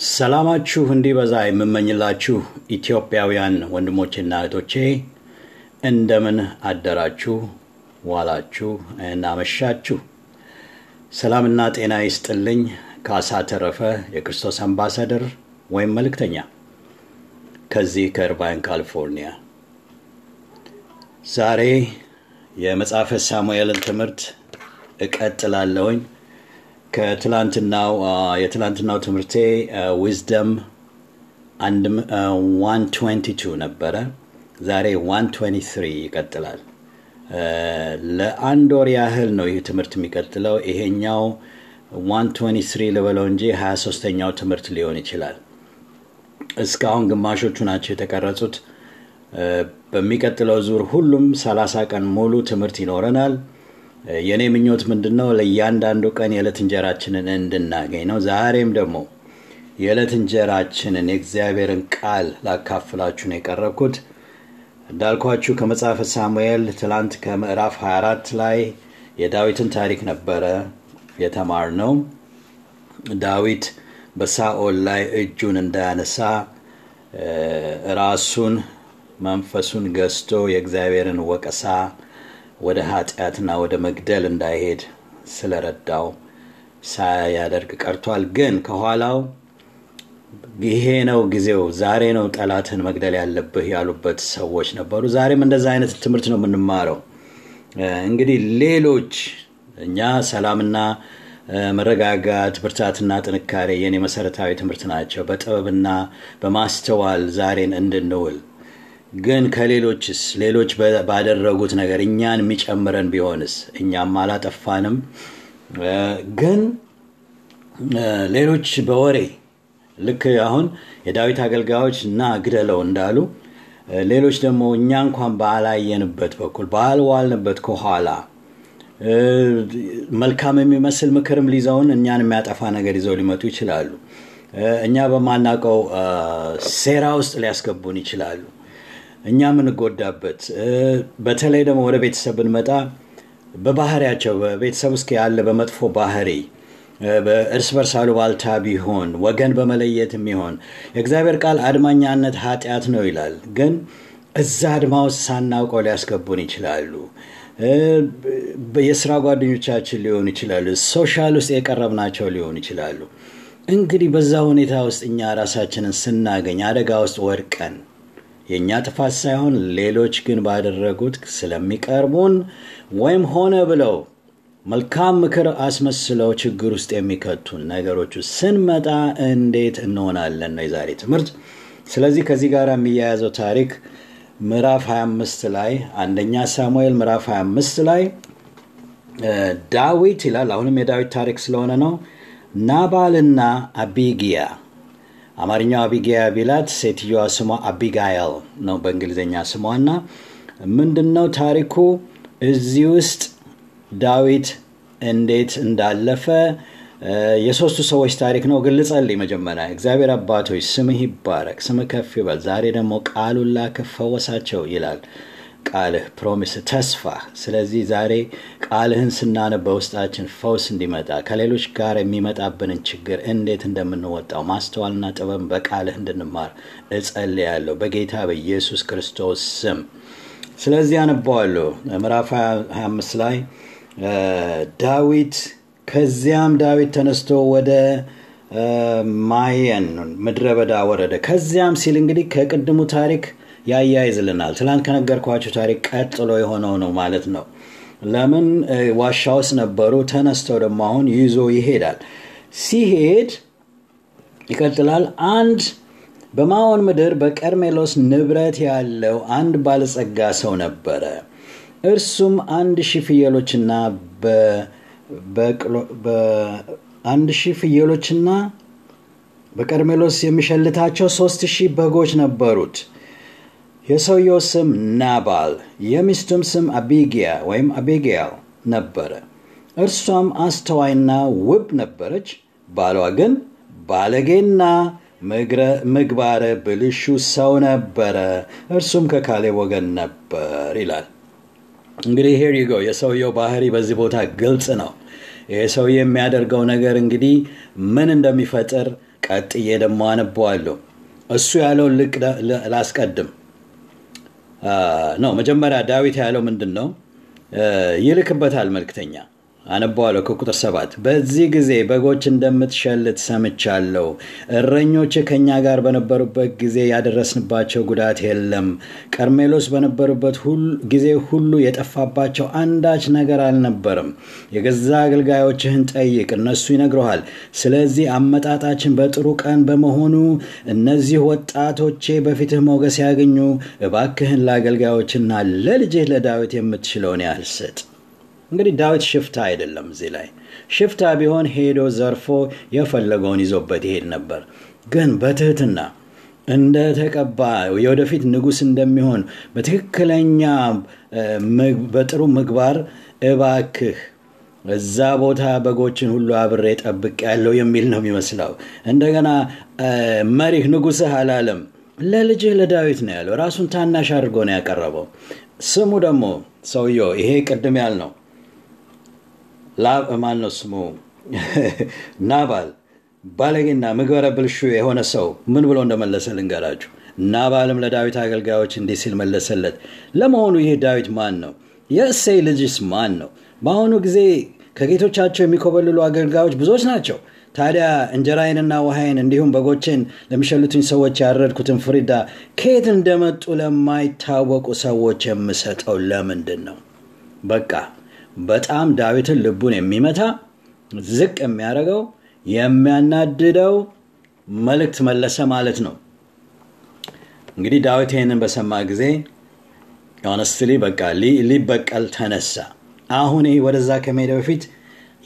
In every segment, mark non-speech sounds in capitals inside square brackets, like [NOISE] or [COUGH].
ሰላማችሁ እንዲበዛ የምመኝላችሁ ኢትዮጵያውያን ወንድሞቼና እህቶቼ እንደምን አደራችሁ፣ ዋላችሁ እና ሰላምና ጤና ይስጥልኝ። ካሳ ተረፈ የክርስቶስ አምባሳደር ወይም መልእክተኛ ከዚህ ከእርባይን ካሊፎርኒያ። ዛሬ የመጽሐፈ ሳሙኤልን ትምህርት እቀጥላለሁኝ። ከትላንትናው የትላንትናው ትምህርቴ ዊዝደም 122 ነበረ። ዛሬ 123 ይቀጥላል። ለአንድ ወር ያህል ነው ይህ ትምህርት የሚቀጥለው። ይሄኛው 123 ልበለው እንጂ 23ተኛው ትምህርት ሊሆን ይችላል። እስካሁን ግማሾቹ ናቸው የተቀረጹት። በሚቀጥለው ዙር ሁሉም 30 ቀን ሙሉ ትምህርት ይኖረናል። የእኔ ምኞት ምንድን ነው? ለእያንዳንዱ ቀን የዕለት እንጀራችንን እንድናገኝ ነው። ዛሬም ደግሞ የዕለት እንጀራችንን የእግዚአብሔርን ቃል ላካፍላችሁ ነው የቀረብኩት። እንዳልኳችሁ ከመጽሐፈ ሳሙኤል ትላንት ከምዕራፍ 24 ላይ የዳዊትን ታሪክ ነበረ የተማር ነው። ዳዊት በሳኦል ላይ እጁን እንዳያነሳ ራሱን መንፈሱን ገዝቶ የእግዚአብሔርን ወቀሳ ወደ ኃጢአትና ወደ መግደል እንዳይሄድ ስለረዳው ሳያደርግ ቀርቷል። ግን ከኋላው ይሄ ነው ጊዜው፣ ዛሬ ነው ጠላትን መግደል ያለብህ ያሉበት ሰዎች ነበሩ። ዛሬም እንደዛ አይነት ትምህርት ነው የምንማረው። እንግዲህ ሌሎች እኛ ሰላምና መረጋጋት፣ ብርታትና ጥንካሬ የኔ መሰረታዊ ትምህርት ናቸው። በጥበብና በማስተዋል ዛሬን እንድንውል ግን ከሌሎችስ ሌሎች ባደረጉት ነገር እኛን የሚጨምረን ቢሆንስ? እኛም አላጠፋንም። ግን ሌሎች በወሬ ልክ አሁን የዳዊት አገልጋዮች እና ግደለው እንዳሉ ሌሎች ደግሞ እኛ እንኳን ባላየንበት በኩል ባልዋልንበት ከኋላ መልካም የሚመስል ምክርም ሊዘውን እኛን የሚያጠፋ ነገር ይዘው ሊመጡ ይችላሉ። እኛ በማናውቀው ሴራ ውስጥ ሊያስገቡን ይችላሉ። እኛ የምንጎዳበት በተለይ ደግሞ ወደ ቤተሰብ ብንመጣ በባህሪያቸው በቤተሰብ ውስጥ ያለ በመጥፎ ባህሪ በእርስ በርስ አሉባልታ ቢሆን ወገን በመለየት የሚሆን የእግዚአብሔር ቃል አድማኛነት ኃጢአት ነው ይላል። ግን እዛ አድማ ውስጥ ሳናውቀው ሊያስገቡን ይችላሉ። የስራ ጓደኞቻችን ሊሆኑ ይችላሉ። social ውስጥ የቀረብናቸው ሊሆኑ ይችላሉ። እንግዲህ በዛ ሁኔታ ውስጥ እኛ ራሳችንን ስናገኝ አደጋ ውስጥ ወድቀን የእኛ ጥፋት ሳይሆን ሌሎች ግን ባደረጉት ስለሚቀርቡን ወይም ሆነ ብለው መልካም ምክር አስመስለው ችግር ውስጥ የሚከቱን ነገሮቹ ስንመጣ እንዴት እንሆናለን ነው የዛሬ ትምህርት። ስለዚህ ከዚህ ጋር የሚያያዘው ታሪክ ምዕራፍ 25 ላይ አንደኛ ሳሙኤል ምዕራፍ 25 ላይ ዳዊት ይላል። አሁንም የዳዊት ታሪክ ስለሆነ ነው። ናባልና አቢጊያ አማርኛው አቢጊያ ቢላት ሴትዮዋ ስሟ አቢጋይል ነው በእንግሊዝኛ ስሟና ምንድን ነው ታሪኩ እዚህ ውስጥ ዳዊት እንዴት እንዳለፈ የሶስቱ ሰዎች ታሪክ ነው። ግን ልጸልይ መጀመሪያ። እግዚአብሔር አባቶች ስምህ ይባረክ፣ ስምህ ከፍ ይበል። ዛሬ ደግሞ ቃሉን ላክህ ፈወሳቸው ይላል ቃልህ promise ተስፋ። ስለዚህ ዛሬ ቃልህን ስናነብ በውስጣችን ፈውስ እንዲመጣ ከሌሎች ጋር የሚመጣብንን ችግር እንዴት እንደምንወጣው ማስተዋልና ጥበብ በቃልህ እንድንማር እጸልያለሁ በጌታ በኢየሱስ ክርስቶስ ስም። ስለዚህ አነባዋለሁ ምዕራፍ 25 ላይ ዳዊት ከዚያም ዳዊት ተነስቶ ወደ ማየን ምድረ በዳ ወረደ። ከዚያም ሲል እንግዲህ ከቅድሙ ታሪክ ያያይዝልናል። ትላንት ከነገርኳቸው ታሪክ ቀጥሎ የሆነው ነው ማለት ነው። ለምን ዋሻ ውስጥ ነበሩ። ተነስተው ደግሞ አሁን ይዞ ይሄዳል። ሲሄድ ይቀጥላል። አንድ በማዖን ምድር በቀርሜሎስ ንብረት ያለው አንድ ባለጸጋ ሰው ነበረ። እርሱም አንድ ሺህ ፍየሎችና አንድ ሺህ ፍየሎችና በቀርሜሎስ የሚሸልታቸው ሶስት ሺህ በጎች ነበሩት። የሰውየው ስም ናባል የሚስቱም ስም አቢጊያ ወይም አቢጊያል ነበረ። እርሷም አስተዋይና ውብ ነበረች። ባሏ ግን ባለጌና ምግባረ ብልሹ ሰው ነበረ። እርሱም ከካሌብ ወገን ነበር ይላል። እንግዲህ here you go የሰውየው ባህሪ በዚህ ቦታ ግልጽ ነው። ይህ ሰውዬ የሚያደርገው ነገር እንግዲህ ምን እንደሚፈጥር ቀጥዬ ደግሞ አነበዋለሁ። እሱ ያለውን ላስቀድም ነው። መጀመሪያ ዳዊት ያለው ምንድን ነው? ይልክበታል መልክተኛ አነባዋለሁ ከቁጥር ሰባት በዚህ ጊዜ በጎች እንደምትሸልት ሰምቻለሁ። እረኞች ከእኛ ጋር በነበሩበት ጊዜ ያደረስንባቸው ጉዳት የለም። ቀርሜሎስ በነበሩበት ጊዜ ሁሉ የጠፋባቸው አንዳች ነገር አልነበርም። የገዛ አገልጋዮችህን ጠይቅ፣ እነሱ ይነግረሃል። ስለዚህ አመጣጣችን በጥሩ ቀን በመሆኑ እነዚህ ወጣቶቼ በፊትህ ሞገስ ያገኙ፣ እባክህን ለአገልጋዮችና ለልጅህ ለዳዊት የምትችለውን ያህል ስጥ። እንግዲህ ዳዊት ሽፍታ አይደለም። እዚህ ላይ ሽፍታ ቢሆን ሄዶ ዘርፎ የፈለገውን ይዞበት ይሄድ ነበር። ግን በትህትና እንደተቀባ የወደፊት ንጉሥ እንደሚሆን በትክክለኛ በጥሩ ምግባር እባክህ እዛ ቦታ በጎችን ሁሉ አብሬ ጠብቅ ያለው የሚል ነው የሚመስለው። እንደገና መሪህ ንጉሥህ አላለም፣ ለልጅህ ለዳዊት ነው ያለው። ራሱን ታናሽ አድርጎ ነው ያቀረበው። ስሙ ደግሞ ሰውየው ይሄ ቅድም ያልነው ማን ነው ስሙ? [LAUGHS] ናባል ባለጌና ምግበረ ብልሹ የሆነ ሰው ምን ብሎ እንደመለሰ ልንገራችሁ። ናባልም ለዳዊት አገልጋዮች እንዲህ ሲል መለሰለት፣ ለመሆኑ ይህ ዳዊት ማን ነው? የእሴይ ልጅስ ማን ነው? በአሁኑ ጊዜ ከጌቶቻቸው የሚኮበልሉ አገልጋዮች ብዙዎች ናቸው። ታዲያ እንጀራዬንና ውሃይን እንዲሁም በጎችን ለሚሸልቱኝ ሰዎች ያረድኩትን ፍሪዳ ከየት እንደመጡ ለማይታወቁ ሰዎች የምሰጠው ለምንድን ነው? በቃ በጣም ዳዊትን ልቡን የሚመታ ዝቅ የሚያደርገው የሚያናድደው መልእክት መለሰ ማለት ነው። እንግዲህ ዳዊት ይህንን በሰማ ጊዜ ሆነስትሊ በቃ ሊበቀል ተነሳ። አሁን ወደዛ ከመሄደ በፊት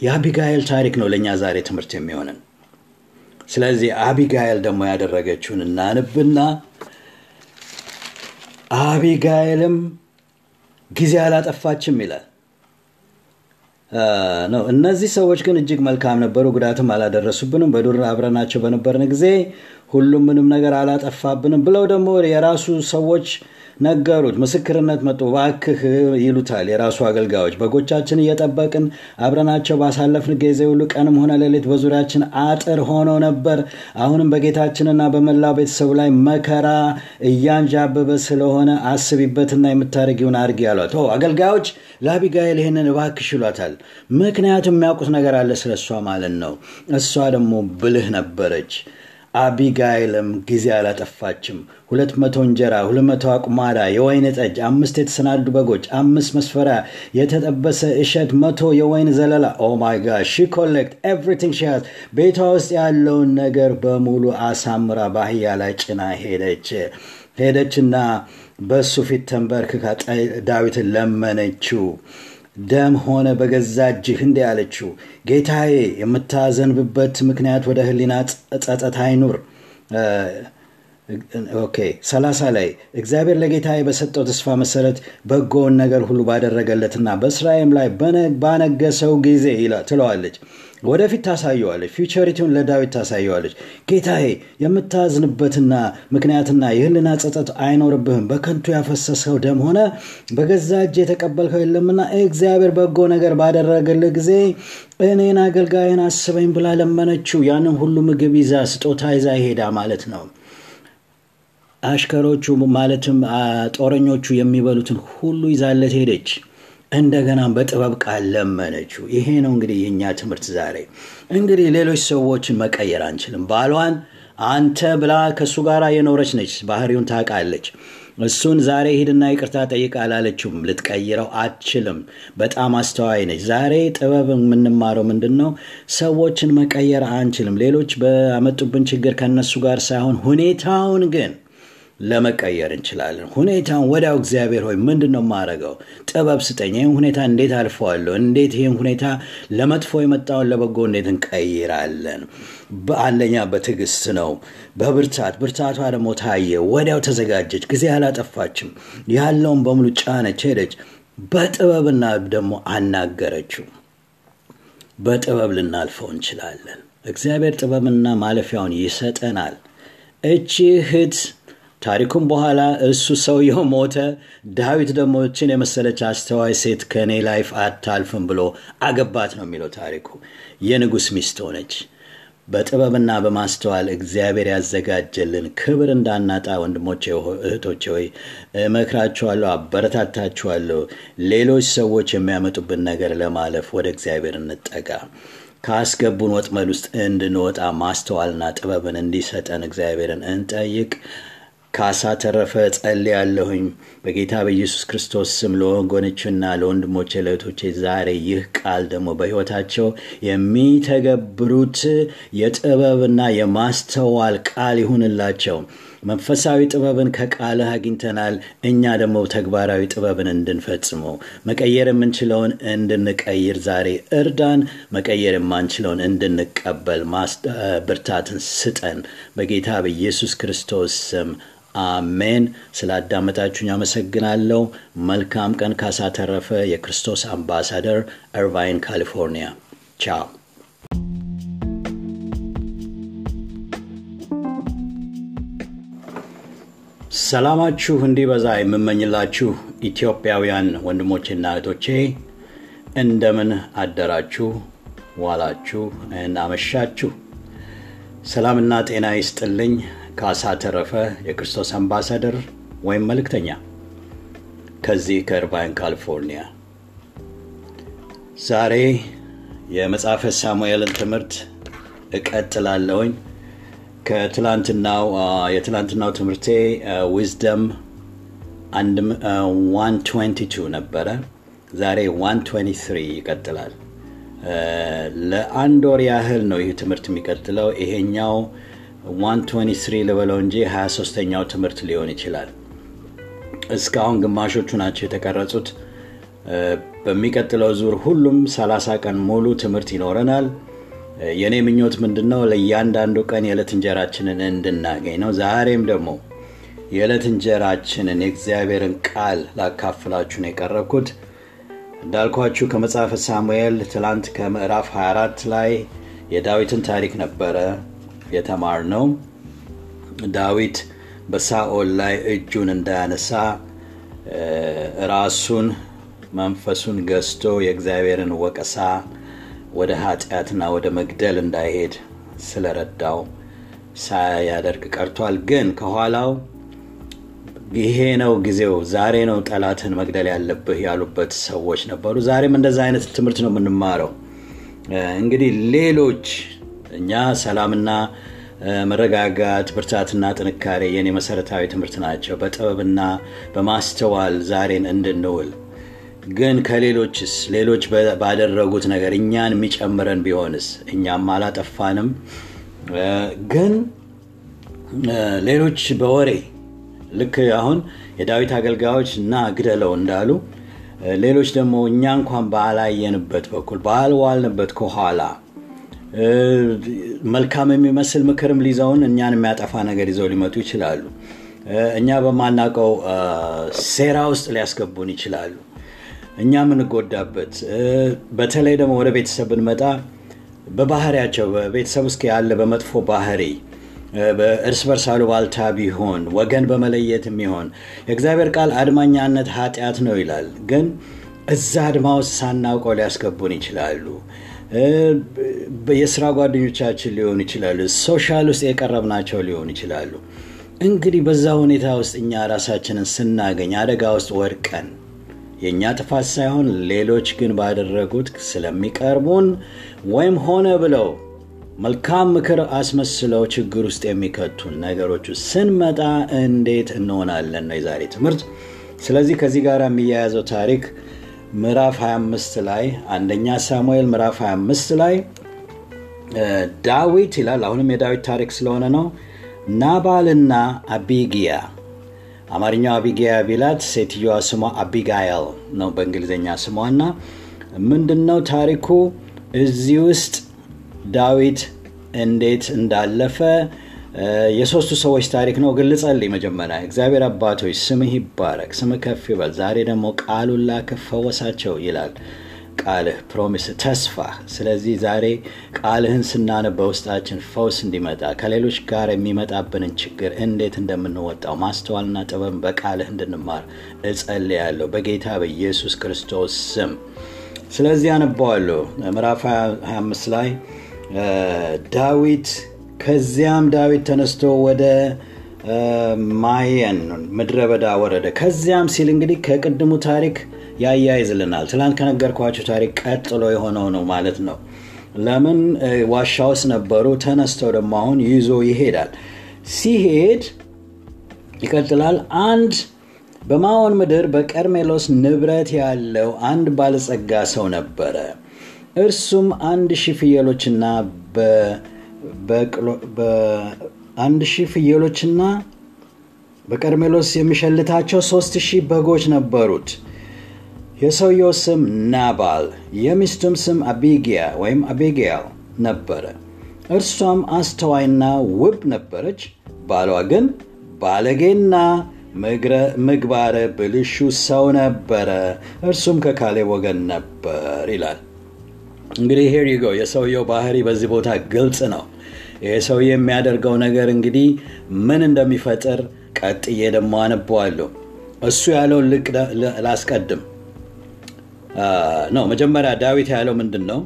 የአቢጋኤል ታሪክ ነው ለእኛ ዛሬ ትምህርት የሚሆንን። ስለዚህ አቢጋኤል ደግሞ ያደረገችውን እናንብና አቢጋኤልም ጊዜ አላጠፋችም ይላል ነው። እነዚህ ሰዎች ግን እጅግ መልካም ነበሩ፣ ጉዳትም አላደረሱብንም። በዱር አብረናቸው በነበርን ጊዜ ሁሉም ምንም ነገር አላጠፋብንም ብለው ደግሞ የራሱ ሰዎች ነገሩት። ምስክርነት መጡ። እባክህ ይሉታል የራሱ አገልጋዮች። በጎቻችን እየጠበቅን አብረናቸው ባሳለፍን ጊዜ ሁሉ ቀንም ሆነ ሌሊት በዙሪያችን አጥር ሆነው ነበር። አሁንም በጌታችንና በመላው ቤተሰቡ ላይ መከራ እያንዣበበ ስለሆነ አስቢበትና የምታደርጊውን አድርጊ ያሏት። አገልጋዮች ለአቢጋኤል ይህንን እባክሽ ይሏታል። ምክንያቱም የሚያውቁት ነገር አለ ስለ እሷ ማለት ነው። እሷ ደግሞ ብልህ ነበረች። አቢጋይልም ጊዜ አላጠፋችም። ሁለት መቶ እንጀራ፣ ሁለት መቶ አቁማዳ የወይን ጠጅ፣ አምስት የተሰናዱ በጎች፣ አምስት መስፈሪያ የተጠበሰ እሸት፣ መቶ የወይን ዘለላ። oh my God she collect everything she ቤቷ ውስጥ ያለውን ነገር በሙሉ አሳምራ በአህያ ላይ ጭና ሄደች። ሄደችና በእሱ ፊት ተንበርክካ ዳዊትን ለመነችው። ደም ሆነ በገዛ እጅህ እንዲህ አለችው፣ ጌታዬ የምታዘንብበት ምክንያት ወደ ሕሊና ጸጸት አይኑር። okay ሰላሳ ላይ እግዚአብሔር ለጌታዬ በሰጠው ተስፋ መሰረት በጎውን ነገር ሁሉ ባደረገለትና በእስራኤል ላይ ባነገሰው ጊዜ ትለዋለች። ወደፊት ታሳየዋለች። ፊውቸሪቲውን ለዳዊት ታሳየዋለች። ጌታዬ የምታዝንበትና ምክንያትና የህልና ጸጸት አይኖርብህም። በከንቱ ያፈሰሰው ደም ሆነ በገዛ እጅ የተቀበልከው የለምና እግዚአብሔር በጎ ነገር ባደረገልህ ጊዜ እኔን አገልጋይን አስበኝ ብላ ለመነችው። ያንን ሁሉ ምግብ ይዛ ስጦታ ይዛ ይሄዳ ማለት ነው። አሽከሮቹ ማለትም ጦረኞቹ የሚበሉትን ሁሉ ይዛለት ሄደች። እንደገና በጥበብ ቃል ለመነችው። ይሄ ነው እንግዲህ የእኛ ትምህርት ዛሬ። እንግዲህ ሌሎች ሰዎችን መቀየር አንችልም። ባሏን አንተ ብላ ከእሱ ጋር የኖረች ነች፣ ባህሪውን ታውቃለች። እሱን ዛሬ ሂድና ይቅርታ ጠይቅ አላለችውም። ልትቀይረው አትችልም። በጣም አስተዋይ ነች። ዛሬ ጥበብ የምንማረው ምንድን ነው? ሰዎችን መቀየር አንችልም። ሌሎች በመጡብን ችግር ከነሱ ጋር ሳይሆን ሁኔታውን ግን ለመቀየር እንችላለን። ሁኔታውን ወዲያው እግዚአብሔር ሆይ ምንድን ነው የማደርገው? ጥበብ ስጠኝ። ይህን ሁኔታ እንዴት አልፈዋለሁ? እንዴት ይህን ሁኔታ ለመጥፎ የመጣውን ለበጎ እንዴት እንቀይራለን? በአንደኛ በትዕግስት ነው፣ በብርታት ብርታቷ ደግሞ ታየ። ወዲያው ተዘጋጀች፣ ጊዜ አላጠፋችም። ያለውን በሙሉ ጫነች፣ ሄደች። በጥበብና ደግሞ አናገረችው። በጥበብ ልናልፈው እንችላለን። እግዚአብሔር ጥበብና ማለፊያውን ይሰጠናል። እቺ እህት ታሪኩም በኋላ እሱ ሰውየው ሞተ። ዳዊት ደግሞ እችን የመሰለች አስተዋይ ሴት ከእኔ life አታልፍም ብሎ አገባት ነው የሚለው ታሪኩ። የንጉሥ ሚስት ሆነች። በጥበብና በማስተዋል እግዚአብሔር ያዘጋጀልን ክብር እንዳናጣ ወንድሞቼ እህቶቼ ሆይ እመክራችኋለሁ፣ አበረታታችኋለሁ። ሌሎች ሰዎች የሚያመጡብን ነገር ለማለፍ ወደ እግዚአብሔር እንጠጋ። ካስገቡን ወጥመድ ውስጥ እንድንወጣ ማስተዋልና ጥበብን እንዲሰጠን እግዚአብሔርን እንጠይቅ። ካሳ ተረፈ ጸልያለሁኝ በጌታ በኢየሱስ ክርስቶስ ስም ለወገኖችና ለወንድሞቼ ለእህቶቼ ዛሬ ይህ ቃል ደግሞ በሕይወታቸው የሚተገብሩት የጥበብና የማስተዋል ቃል ይሁንላቸው። መንፈሳዊ ጥበብን ከቃልህ አግኝተናል። እኛ ደግሞ ተግባራዊ ጥበብን እንድንፈጽመው መቀየር የምንችለውን እንድንቀይር ዛሬ እርዳን። መቀየር የማንችለውን እንድንቀበል ብርታትን ስጠን። በጌታ በኢየሱስ ክርስቶስ ስም አሜን። ስላዳመጣችሁኝ አመሰግናለሁ። መልካም ቀን። ካሳ ተረፈ፣ የክርስቶስ አምባሳደር፣ እርቫይን ካሊፎርኒያ። ቻው። ሰላማችሁ እንዲበዛ የምመኝላችሁ ኢትዮጵያውያን ወንድሞቼና እህቶቼ እንደምን አደራችሁ፣ ዋላችሁ፣ እናመሻችሁ። ሰላምና ጤና ይስጥልኝ። ካሳ ተረፈ የክርስቶስ አምባሳደር ወይም መልእክተኛ ከዚህ ከእርቫይን ካሊፎርኒያ። ዛሬ የመጽሐፈ ሳሙኤልን ትምህርት እቀጥላለሁኝ። ከትላንትናው የትላንትናው ትምህርቴ ዊዝደም 122 ነበረ። ዛሬ 123 ይቀጥላል። ለአንድ ወር ያህል ነው ይህ ትምህርት የሚቀጥለው። ይሄኛው 123 ልበለው እንጂ 23ተኛው ትምህርት ሊሆን ይችላል። እስካሁን ግማሾቹ ናቸው የተቀረጹት። በሚቀጥለው ዙር ሁሉም 30 ቀን ሙሉ ትምህርት ይኖረናል። የእኔ ምኞት ምንድን ነው? ለእያንዳንዱ ቀን የዕለት እንጀራችንን እንድናገኝ ነው። ዛሬም ደግሞ የዕለት እንጀራችንን የእግዚአብሔርን ቃል ላካፍላችሁ ነው የቀረብኩት። እንዳልኳችሁ ከመጽሐፈ ሳሙኤል ትላንት ከምዕራፍ 24 ላይ የዳዊትን ታሪክ ነበረ የተማር ነው። ዳዊት በሳኦል ላይ እጁን እንዳያነሳ ራሱን መንፈሱን ገዝቶ የእግዚአብሔርን ወቀሳ ወደ ኃጢአትና ወደ መግደል እንዳይሄድ ስለረዳው ሳያደርግ ቀርቷል። ግን ከኋላው ይሄ ነው ጊዜው፣ ዛሬ ነው ጠላትን መግደል ያለብህ ያሉበት ሰዎች ነበሩ። ዛሬም እንደዛ አይነት ትምህርት ነው የምንማረው። እንግዲህ ሌሎች እኛ ሰላምና መረጋጋት፣ ብርታትና ጥንካሬ የኔ መሰረታዊ ትምህርት ናቸው። በጥበብና በማስተዋል ዛሬን እንድንውል ግን ከሌሎችስ ሌሎች ባደረጉት ነገር እኛን የሚጨምረን ቢሆንስ? እኛም አላጠፋንም። ግን ሌሎች በወሬ ልክ አሁን የዳዊት አገልጋዮች እና ግደለው እንዳሉ ሌሎች ደግሞ እኛ እንኳን ባላየንበት በኩል ባልዋልንበት ከኋላ መልካም የሚመስል ምክርም ሊዘውን እኛን የሚያጠፋ ነገር ይዘው ሊመጡ ይችላሉ። እኛ በማናውቀው ሴራ ውስጥ ሊያስገቡን ይችላሉ። እኛ የምንጎዳበት በተለይ ደግሞ ወደ ቤተሰብ ብንመጣ በባህሪያቸው በቤተሰብ ውስጥ ያለ በመጥፎ ባህሪ በእርስ በርስ አሉባልታ ቢሆን ወገን በመለየት የሚሆን የእግዚአብሔር ቃል አድማኛነት ኃጢአት ነው ይላል። ግን እዛ አድማ ውስጥ ሳናውቀው ሊያስገቡን ይችላሉ። የስራ ጓደኞቻችን ሊሆኑ ይችላሉ። social ውስጥ የቀረብናቸው ሊሆኑ ይችላሉ። እንግዲህ በዛ ሁኔታ ውስጥ እኛ ራሳችንን ስናገኝ አደጋ ውስጥ ወድቀን የእኛ ጥፋት ሳይሆን ሌሎች ግን ባደረጉት ስለሚቀርቡን ወይም ሆነ ብለው መልካም ምክር አስመስለው ችግር ውስጥ የሚከቱን ነገሮች ስንመጣ እንዴት እንሆናለን ነው የዛሬ ትምህርት። ስለዚህ ከዚህ ጋር የሚያያዘው ታሪክ ምዕራፍ 25 ላይ አንደኛ ሳሙኤል ምዕራፍ 25 ላይ ዳዊት ይላል። አሁንም የዳዊት ታሪክ ስለሆነ ነው። ናባልና አቢጊያ አማርኛው አቢጊያ ቢላት ሴትዮዋ ስሟ አቢጋይል ነው በእንግሊዝኛ ስሟ እና ምንድን ነው ታሪኩ እዚህ ውስጥ ዳዊት እንዴት እንዳለፈ የሶስቱ ሰዎች ታሪክ ነው። ግን ልጸልይ መጀመሪያ። እግዚአብሔር አባቶች ስምህ ይባረክ፣ ስምህ ከፍ ይበል። ዛሬ ደግሞ ቃሉን ላክህ ፈወሳቸው ይላል ቃልህ promise ተስፋ። ስለዚህ ዛሬ ቃልህን ስናነብ በውስጣችን ፈውስ እንዲመጣ ከሌሎች ጋር የሚመጣብንን ችግር እንዴት እንደምንወጣው ማስተዋልና ጥበብ በቃልህ እንድንማር እጸልያለሁ በጌታ በኢየሱስ ክርስቶስ ስም። ስለዚህ አነባዋለሁ። ምዕራፍ 25 ላይ ዳዊት ከዚያም ዳዊት ተነስቶ ወደ ማየን ምድረ በዳ ወረደ። ከዚያም ሲል እንግዲህ ከቅድሙ ታሪክ ያያይዝልናል። ትላንት ከነገርኳቸው ታሪክ ቀጥሎ የሆነው ነው ማለት ነው። ለምን ዋሻ ውስጥ ነበሩ። ተነስተው ደግሞ አሁን ይዞ ይሄዳል። ሲሄድ ይቀጥላል። አንድ በማዖን ምድር በቀርሜሎስ ንብረት ያለው አንድ ባለጸጋ ሰው ነበረ። እርሱም አንድ ሺህ ፍየሎችና አንድ ሺህ ፍየሎችና በቀርሜሎስ የሚሸልታቸው ሶስት ሺህ በጎች ነበሩት። የሰውየው ስም ናባል የሚስቱም ስም አቢጊያ ወይም አቤጊያል ነበረ። እርሷም አስተዋይና ውብ ነበረች። ባሏ ግን ባለጌና ምግባረ ብልሹ ሰው ነበረ። እርሱም ከካሌብ ወገን ነበር ይላል። እንግዲህ ሄር ይጎ የሰውየው ባህሪ በዚህ ቦታ ግልጽ ነው። ይህ ሰውዬ የሚያደርገው ነገር እንግዲህ ምን እንደሚፈጥር ቀጥዬ ደግሞ አነበዋለሁ። እሱ ያለውን ልቅ ላስቀድም ነው። መጀመሪያ ዳዊት ያለው ምንድን ነው?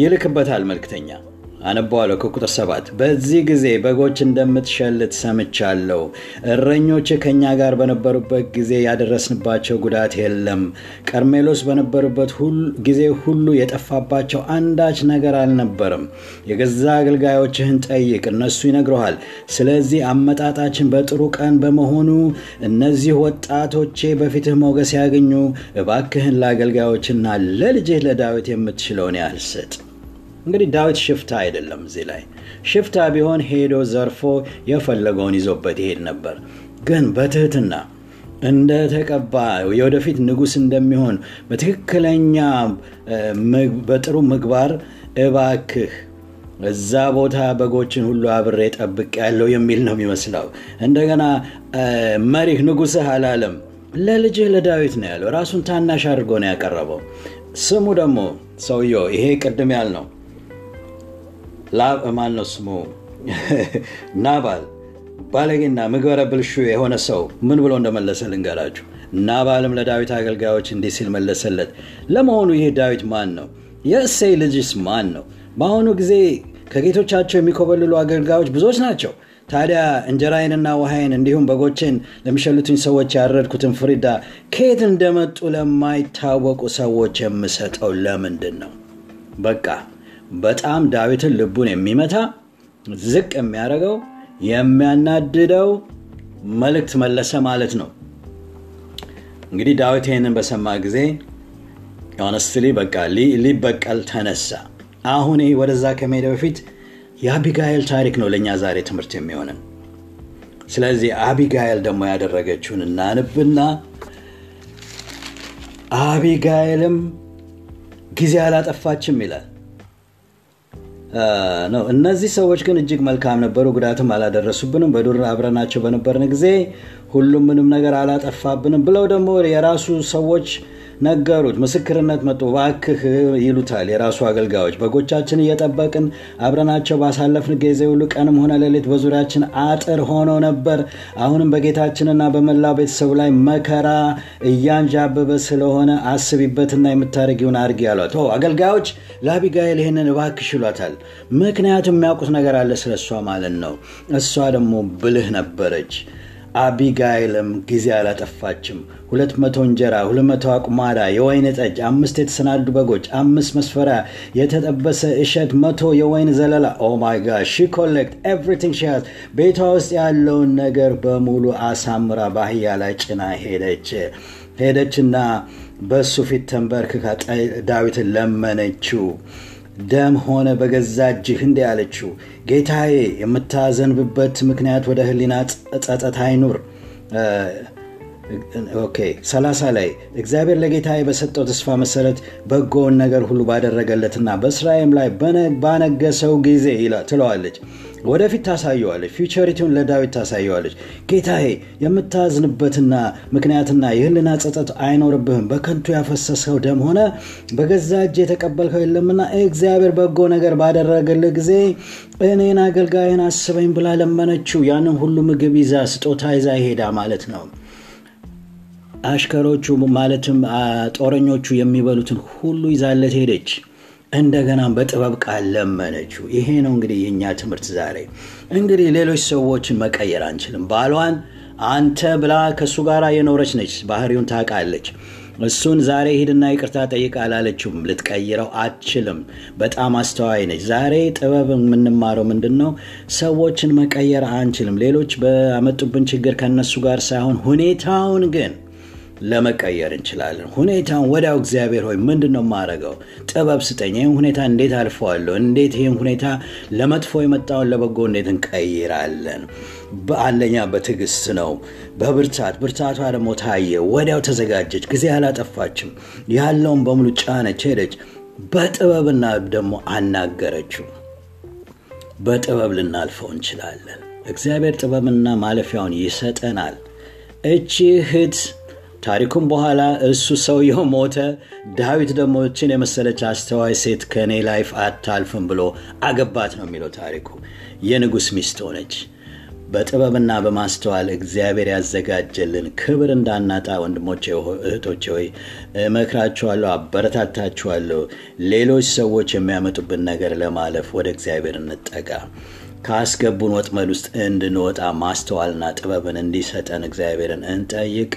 ይልክበታል መልክተኛ አነበዋለሁ ከቁጥር ሰባት በዚህ ጊዜ በጎች እንደምትሸልት ሰምቻለሁ። እረኞች ከእኛ ጋር በነበሩበት ጊዜ ያደረስንባቸው ጉዳት የለም። ቀርሜሎስ በነበሩበት ጊዜ ሁሉ የጠፋባቸው አንዳች ነገር አልነበርም። የገዛ አገልጋዮችህን ጠይቅ፣ እነሱ ይነግረሃል። ስለዚህ አመጣጣችን በጥሩ ቀን በመሆኑ እነዚህ ወጣቶቼ በፊትህ ሞገስ ያገኙ። እባክህን ለአገልጋዮችና ለልጅህ ለዳዊት የምትችለውን ያህል ስጥ። እንግዲህ ዳዊት ሽፍታ አይደለም። እዚህ ላይ ሽፍታ ቢሆን ሄዶ ዘርፎ የፈለገውን ይዞበት ይሄድ ነበር። ግን በትህትና እንደተቀባ የወደፊት ንጉሥ እንደሚሆን በትክክለኛ በጥሩ ምግባር እባክህ እዛ ቦታ በጎችን ሁሉ አብሬ ጠብቅ ያለው የሚል ነው የሚመስለው። እንደገና መሪህ ንጉሥህ አላለም፣ ለልጅህ ለዳዊት ነው ያለው። ራሱን ታናሽ አድርጎ ነው ያቀረበው። ስሙ ደግሞ ሰውየው ይሄ ቅድም ያልነው ማን ነው ስሙ? [LAUGHS] ናባል ባለጌና ምግበረ ብልሹ የሆነ ሰው ምን ብሎ እንደመለሰ ልንገራችሁ። ናባልም ለዳዊት አገልጋዮች እንዲህ ሲል መለሰለት፣ ለመሆኑ ይህ ዳዊት ማን ነው? የእሴይ ልጅስ ማን ነው? በአሁኑ ጊዜ ከጌቶቻቸው የሚኮበልሉ አገልጋዮች ብዙዎች ናቸው። ታዲያ እንጀራዬንና ውሃይን እንዲሁም በጎቼን ለሚሸሉትኝ ሰዎች ያረድኩትን ፍሪዳ ከየት እንደመጡ ለማይታወቁ ሰዎች የምሰጠው ለምንድን ነው? በቃ በጣም ዳዊትን ልቡን የሚመታ ዝቅ የሚያደርገው የሚያናድደው መልእክት መለሰ ማለት ነው። እንግዲህ ዳዊት ይህንን በሰማ ጊዜ ሆነስትሊ በቃ ሊበቀል ተነሳ። አሁን ወደዛ ከመሄደ በፊት የአቢጋኤል ታሪክ ነው ለእኛ ዛሬ ትምህርት የሚሆንን። ስለዚህ አቢጋኤል ደግሞ ያደረገችውን እናንብና አቢጋኤልም ጊዜ አላጠፋችም ይላል ነው። እነዚህ ሰዎች ግን እጅግ መልካም ነበሩ፣ ጉዳትም አላደረሱብንም። በዱር አብረናቸው በነበርን ጊዜ ሁሉም ምንም ነገር አላጠፋብንም ብለው ደግሞ የራሱ ሰዎች ነገሩት። ምስክርነት መጡ። እባክህ ይሉታል የራሱ አገልጋዮች። በጎቻችን እየጠበቅን አብረናቸው ባሳለፍን ጊዜ ሁሉ ቀንም ሆነ ሌሊት በዙሪያችን አጥር ሆነው ነበር። አሁንም በጌታችንና በመላው ቤተሰቡ ላይ መከራ እያንዣበበ ስለሆነ አስቢበትና የምታደርጊውን አድርጊ አሏት። አገልጋዮች ለአቢጋኤል ይህንን እባክሽ ይሏታል። ምክንያቱም የሚያውቁት ነገር አለ ስለ እሷ ማለት ነው። እሷ ደግሞ ብልህ ነበረች። አቢጋይልም ጊዜ አላጠፋችም። ሁለት መቶ እንጀራ፣ ሁለት መቶ አቁማዳ የወይን ጠጅ፣ አምስት የተሰናዱ በጎች፣ አምስት መስፈሪያ የተጠበሰ እሸት፣ መቶ የወይን ዘለላ oh my God she collect everything she ቤቷ ውስጥ ያለውን ነገር በሙሉ አሳምራ በአህያ ላይ ጭና ሄደች። ሄደችና በእሱ ፊት ተንበርክካ ዳዊትን ለመነችው። ደም ሆነ በገዛ እጅህ እንዲህ አለችው፣ ጌታዬ የምታዘንብበት ምክንያት ወደ ሕሊና ጸጸት አይኑር። okay ሰላሳ ላይ እግዚአብሔር ለጌታዬ በሰጠው ተስፋ መሰረት በጎውን ነገር ሁሉ ባደረገለትና በእስራኤል ላይ ባነገሰው ጊዜ ትለዋለች። ወደፊት ታሳየዋለች። ፊውቸሪቲውን ለዳዊት ታሳየዋለች። ጌታዬ የምታዝንበትና ምክንያትና የህልና ጸጸት አይኖርብህም። በከንቱ ያፈሰሰው ደም ሆነ በገዛ እጅ የተቀበልከው የለምና እግዚአብሔር በጎ ነገር ባደረገልህ ጊዜ እኔን አገልጋይን አስበኝ ብላ ለመነችው። ያንን ሁሉ ምግብ ይዛ ስጦታ ይዛ ይሄዳ ማለት ነው። አሽከሮቹ ማለትም ጦረኞቹ የሚበሉትን ሁሉ ይዛለት ሄደች። እንደገና በጥበብ ቃል ለመነችው። ይሄ ነው እንግዲህ የእኛ ትምህርት ዛሬ። እንግዲህ ሌሎች ሰዎችን መቀየር አንችልም። ባሏን አንተ ብላ ከእሱ ጋር የኖረች ነች፣ ባህሪውን ታውቃለች። እሱን ዛሬ ሂድና ይቅርታ ጠይቅ አላለችውም። ልትቀይረው አትችልም። በጣም አስተዋይ ነች። ዛሬ ጥበብ የምንማረው ምንድን ነው? ሰዎችን መቀየር አንችልም። ሌሎች በመጡብን ችግር ከነሱ ጋር ሳይሆን ሁኔታውን ግን ለመቀየር እንችላለን። ሁኔታውን ወዲያው እግዚአብሔር ሆይ ምንድን ነው የማደርገው? ጥበብ ስጠኝ። ይህን ሁኔታ እንዴት አልፈዋለሁ? እንዴት ይህን ሁኔታ ለመጥፎ የመጣውን ለበጎ እንዴት እንቀይራለን? በአንደኛ በትዕግስት ነው፣ በብርታት ብርታቷ ደግሞ ታየ። ወዲያው ተዘጋጀች፣ ጊዜ አላጠፋችም። ያለውን በሙሉ ጫነች፣ ሄደች። በጥበብና ደግሞ አናገረችው። በጥበብ ልናልፈው እንችላለን። እግዚአብሔር ጥበብና ማለፊያውን ይሰጠናል። እቺ እህት ታሪኩም በኋላ እሱ ሰውየው ሞተ። ዳዊት ደግሞ እችን የመሰለች አስተዋይ ሴት ከእኔ life አታልፍም ብሎ አገባት ነው የሚለው ታሪኩ። የንጉሥ ሚስት ሆነች። በጥበብና በማስተዋል እግዚአብሔር ያዘጋጀልን ክብር እንዳናጣ ወንድሞቼ፣ እህቶቼ ሆይ እመክራችኋለሁ፣ አበረታታችኋለሁ። ሌሎች ሰዎች የሚያመጡብን ነገር ለማለፍ ወደ እግዚአብሔር እንጠጋ። ካስገቡን ወጥመድ ውስጥ እንድንወጣ ማስተዋልና ጥበብን እንዲሰጠን እግዚአብሔርን እንጠይቅ።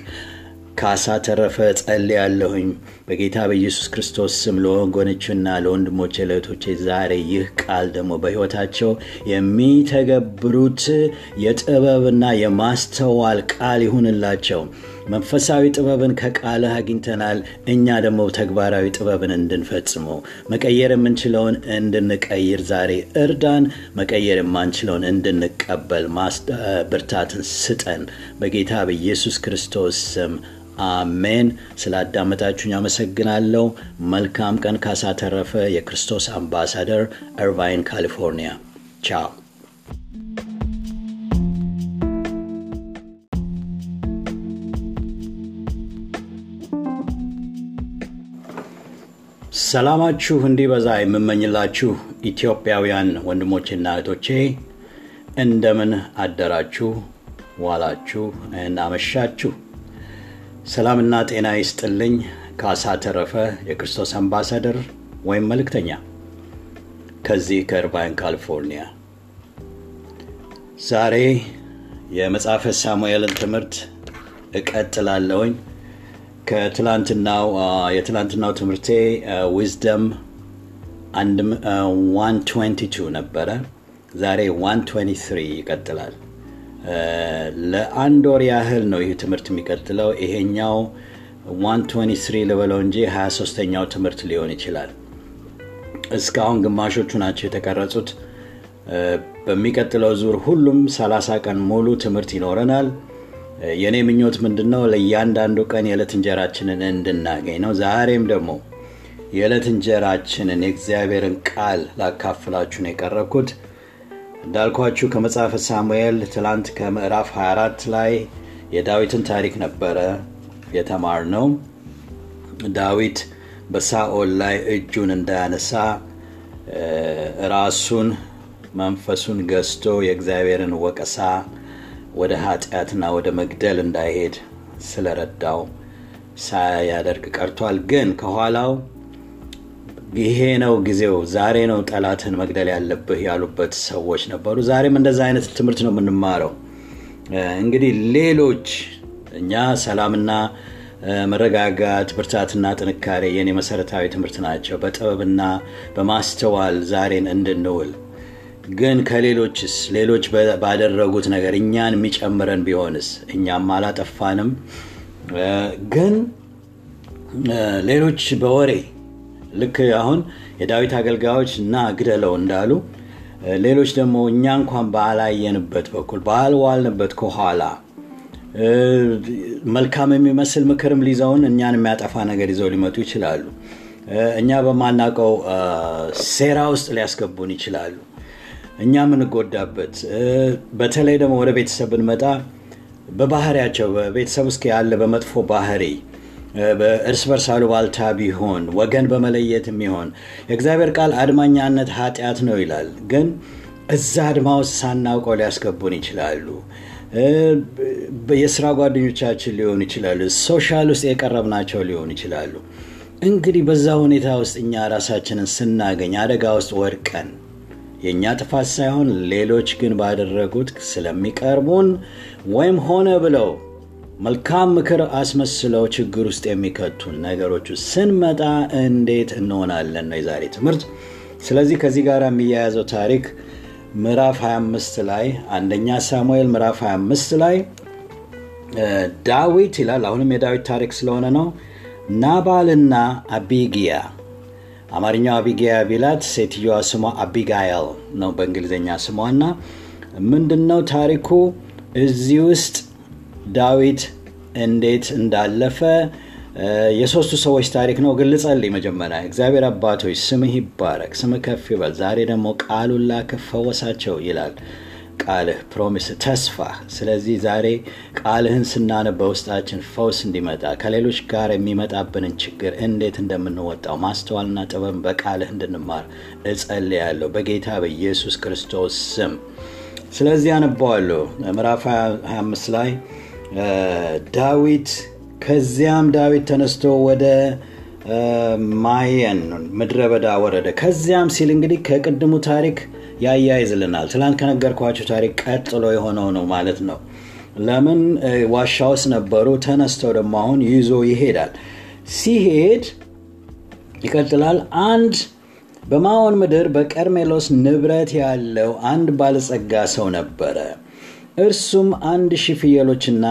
ካሳ ተረፈ ጸልያለሁኝ በጌታ በኢየሱስ ክርስቶስ ስም ለወገኖችና ለወንድሞቼ ለእህቶቼ ዛሬ ይህ ቃል ደግሞ በሕይወታቸው የሚተገብሩት የጥበብና የማስተዋል ቃል ይሁንላቸው። መንፈሳዊ ጥበብን ከቃልህ አግኝተናል። እኛ ደግሞ ተግባራዊ ጥበብን እንድንፈጽመው መቀየር የምንችለውን እንድንቀይር ዛሬ እርዳን። መቀየር የማንችለውን እንድንቀበል ብርታትን ስጠን። በጌታ በኢየሱስ ክርስቶስ ስም አሜን። ስላዳመጣችሁኝ አመሰግናለሁ። መልካም ቀን። ካሳ ተረፈ፣ የክርስቶስ አምባሳደር፣ እርቫይን ካሊፎርኒያ። ቻው። ሰላማችሁ እንዲበዛ የምመኝላችሁ ኢትዮጵያውያን ወንድሞቼና እህቶቼ እንደምን አደራችሁ፣ ዋላችሁ እናመሻችሁ። ሰላምና ጤና ይስጥልኝ። ካሳ ተረፈ የክርስቶስ አምባሳደር ወይም መልእክተኛ ከዚህ ከእርቫይን ካሊፎርኒያ። ዛሬ የመጽሐፈ ሳሙኤልን ትምህርት እቀጥላለሁኝ። ከትላንትናው የትላንትናው ትምህርቴ ዊዝደም 122 ነበረ። ዛሬ 123 ይቀጥላል። ለአንድ ወር ያህል ነው ይህ ትምህርት የሚቀጥለው። ይሄኛው 123 ልበለው እንጂ 23ተኛው ትምህርት ሊሆን ይችላል። እስካሁን ግማሾቹ ናቸው የተቀረጹት። በሚቀጥለው ዙር ሁሉም 30 ቀን ሙሉ ትምህርት ይኖረናል። የእኔ ምኞት ምንድን ነው? ለእያንዳንዱ ቀን የዕለት እንጀራችንን እንድናገኝ ነው። ዛሬም ደግሞ የዕለት እንጀራችንን የእግዚአብሔርን ቃል ላካፍላችሁ ነው የቀረብኩት። እንዳልኳችሁ ከመጽሐፈ ሳሙኤል ትላንት ከምዕራፍ 24 ላይ የዳዊትን ታሪክ ነበረ የተማርነው። ዳዊት በሳኦል ላይ እጁን እንዳያነሳ ራሱን መንፈሱን ገዝቶ የእግዚአብሔርን ወቀሳ ወደ ኃጢአትና ወደ መግደል እንዳይሄድ ስለረዳው ሳያደርግ ቀርቷል። ግን ከኋላው ይሄ ነው ጊዜው፣ ዛሬ ነው ጠላትን መግደል ያለብህ ያሉበት ሰዎች ነበሩ። ዛሬም እንደዛ አይነት ትምህርት ነው የምንማረው። እንግዲህ ሌሎች እኛ ሰላምና መረጋጋት፣ ብርታትና ጥንካሬ የኔ መሰረታዊ ትምህርት ናቸው። በጥበብና በማስተዋል ዛሬን እንድንውል ግን ከሌሎችስ ሌሎች ባደረጉት ነገር እኛን የሚጨምረን ቢሆንስ? እኛም አላጠፋንም። ግን ሌሎች በወሬ ልክ አሁን የዳዊት አገልጋዮች እና ግደለው እንዳሉ ሌሎች ደግሞ እኛ እንኳን ባላየንበት በኩል ባልዋልንበት ከኋላ መልካም የሚመስል ምክርም ሊዘውን እኛን የሚያጠፋ ነገር ይዘው ሊመጡ ይችላሉ። እኛ በማናውቀው ሴራ ውስጥ ሊያስገቡን ይችላሉ። እኛ የምንጎዳበት በተለይ ደግሞ ወደ ቤተሰብ ብንመጣ በባህሪያቸው በቤተሰብ ውስጥ ያለ በመጥፎ ባህሪ በእርስ በርስ አሉባልታ ቢሆን ወገን በመለየት የሚሆን የእግዚአብሔር ቃል አድማኛነት ኃጢአት ነው ይላል። ግን እዛ አድማ ውስጥ ሳናውቀው ሊያስገቡን ይችላሉ። የስራ ጓደኞቻችን ሊሆኑ ይችላሉ። social ውስጥ የቀረብናቸው ሊሆኑ ይችላሉ። እንግዲህ በዛ ሁኔታ ውስጥ እኛ ራሳችንን ስናገኝ አደጋ ውስጥ ወድቀን የእኛ ጥፋት ሳይሆን ሌሎች ግን ባደረጉት ስለሚቀርቡን ወይም ሆነ ብለው መልካም ምክር አስመስለው ችግር ውስጥ የሚከቱን ነገሮች ስንመጣ እንዴት እንሆናለን ነው የዛሬ ትምህርት። ስለዚህ ከዚህ ጋር የሚያያዘው ታሪክ ምዕራፍ 25 ላይ አንደኛ ሳሙኤል ምዕራፍ 25 ላይ ዳዊት ይላል። አሁንም የዳዊት ታሪክ ስለሆነ ነው። ናባልና አቢጊያ አማርኛው አቢጊያ ቢላት ሴትዮዋ ስሟ አቢጋይል ነው በእንግሊዝኛ ስሟ እና ምንድን ነው ታሪኩ እዚህ ውስጥ ዳዊት እንዴት እንዳለፈ የሶስቱ ሰዎች ታሪክ ነው። ግን ልጸልይ መጀመሪያ። እግዚአብሔር አባቶች ስምህ ይባረክ፣ ስምህ ከፍ ይበል። ዛሬ ደግሞ ቃሉን ላክህ ፈወሳቸው ይላል ቃልህ promise ተስፋ። ስለዚህ ዛሬ ቃልህን ስናነብ በውስጣችን ፈውስ እንዲመጣ ከሌሎች ጋር የሚመጣብንን ችግር እንዴት እንደምንወጣው ማስተዋልና ጥበብ በቃልህ እንድንማር እጸልያለሁ በጌታ በኢየሱስ ክርስቶስ ስም። ስለዚህ አነባዋለሁ ምዕራፍ 25 ላይ ዳዊት ከዚያም ዳዊት ተነስቶ ወደ ማየን ምድረ በዳ ወረደ። ከዚያም ሲል እንግዲህ ከቅድሙ ታሪክ ያያይዝልናል። ትላንት ከነገርኳቸው ታሪክ ቀጥሎ የሆነው ነው ማለት ነው። ለምን ዋሻ ውስጥ ነበሩ። ተነስተው ደግሞ አሁን ይዞ ይሄዳል። ሲሄድ ይቀጥላል። አንድ በማዖን ምድር በቀርሜሎስ ንብረት ያለው አንድ ባለጸጋ ሰው ነበረ። እርሱም አንድ ሺህ ፍየሎችና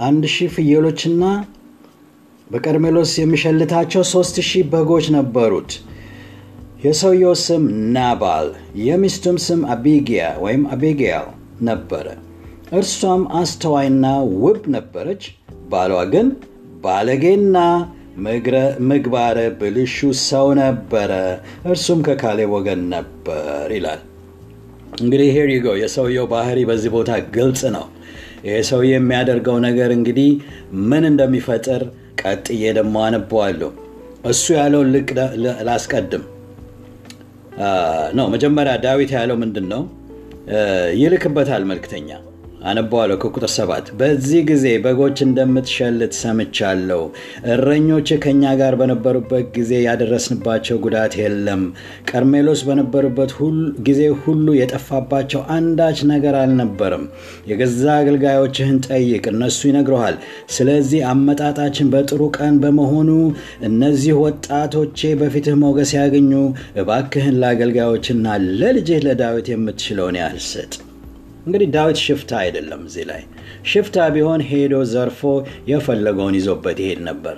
አንድ ሺህ ፍየሎችና በቀርሜሎስ የሚሸልታቸው ሶስት ሺህ በጎች ነበሩት። የሰውየው ስም ናባል የሚስቱም ስም አቢጊያ ወይም አቢጊያል ነበረ። እርሷም አስተዋይና ውብ ነበረች። ባሏ ግን ባለጌና ምግባረ ብልሹ ሰው ነበረ። እርሱም ከካሌብ ወገን ነበር ይላል። እንግዲህ ሄር ይጎ የሰውየው ባህሪ በዚህ ቦታ ግልጽ ነው። ይሄ ሰውዬ የሚያደርገው ነገር እንግዲህ ምን እንደሚፈጥር ቀጥዬ ደግሞ አነበዋለሁ። እሱ ያለውን ልቅ ላስቀድም ነው። መጀመሪያ ዳዊት ያለው ምንድን ነው? ይልክበታል መልክተኛ አነበዋለሁ ከቁጥር ሰባት በዚህ ጊዜ በጎች እንደምትሸልት ሰምቻለሁ። እረኞች ከእኛ ጋር በነበሩበት ጊዜ ያደረስንባቸው ጉዳት የለም። ቀርሜሎስ በነበሩበት ጊዜ ሁሉ የጠፋባቸው አንዳች ነገር አልነበርም። የገዛ አገልጋዮችህን ጠይቅ፣ እነሱ ይነግረሃል። ስለዚህ አመጣጣችን በጥሩ ቀን በመሆኑ እነዚህ ወጣቶቼ በፊትህ ሞገስ ያገኙ። እባክህን ለአገልጋዮችና ለልጅህ ለዳዊት የምትችለውን ያህል ስጥ። እንግዲህ ዳዊት ሽፍታ አይደለም። እዚህ ላይ ሽፍታ ቢሆን ሄዶ ዘርፎ የፈለገውን ይዞበት ይሄድ ነበር።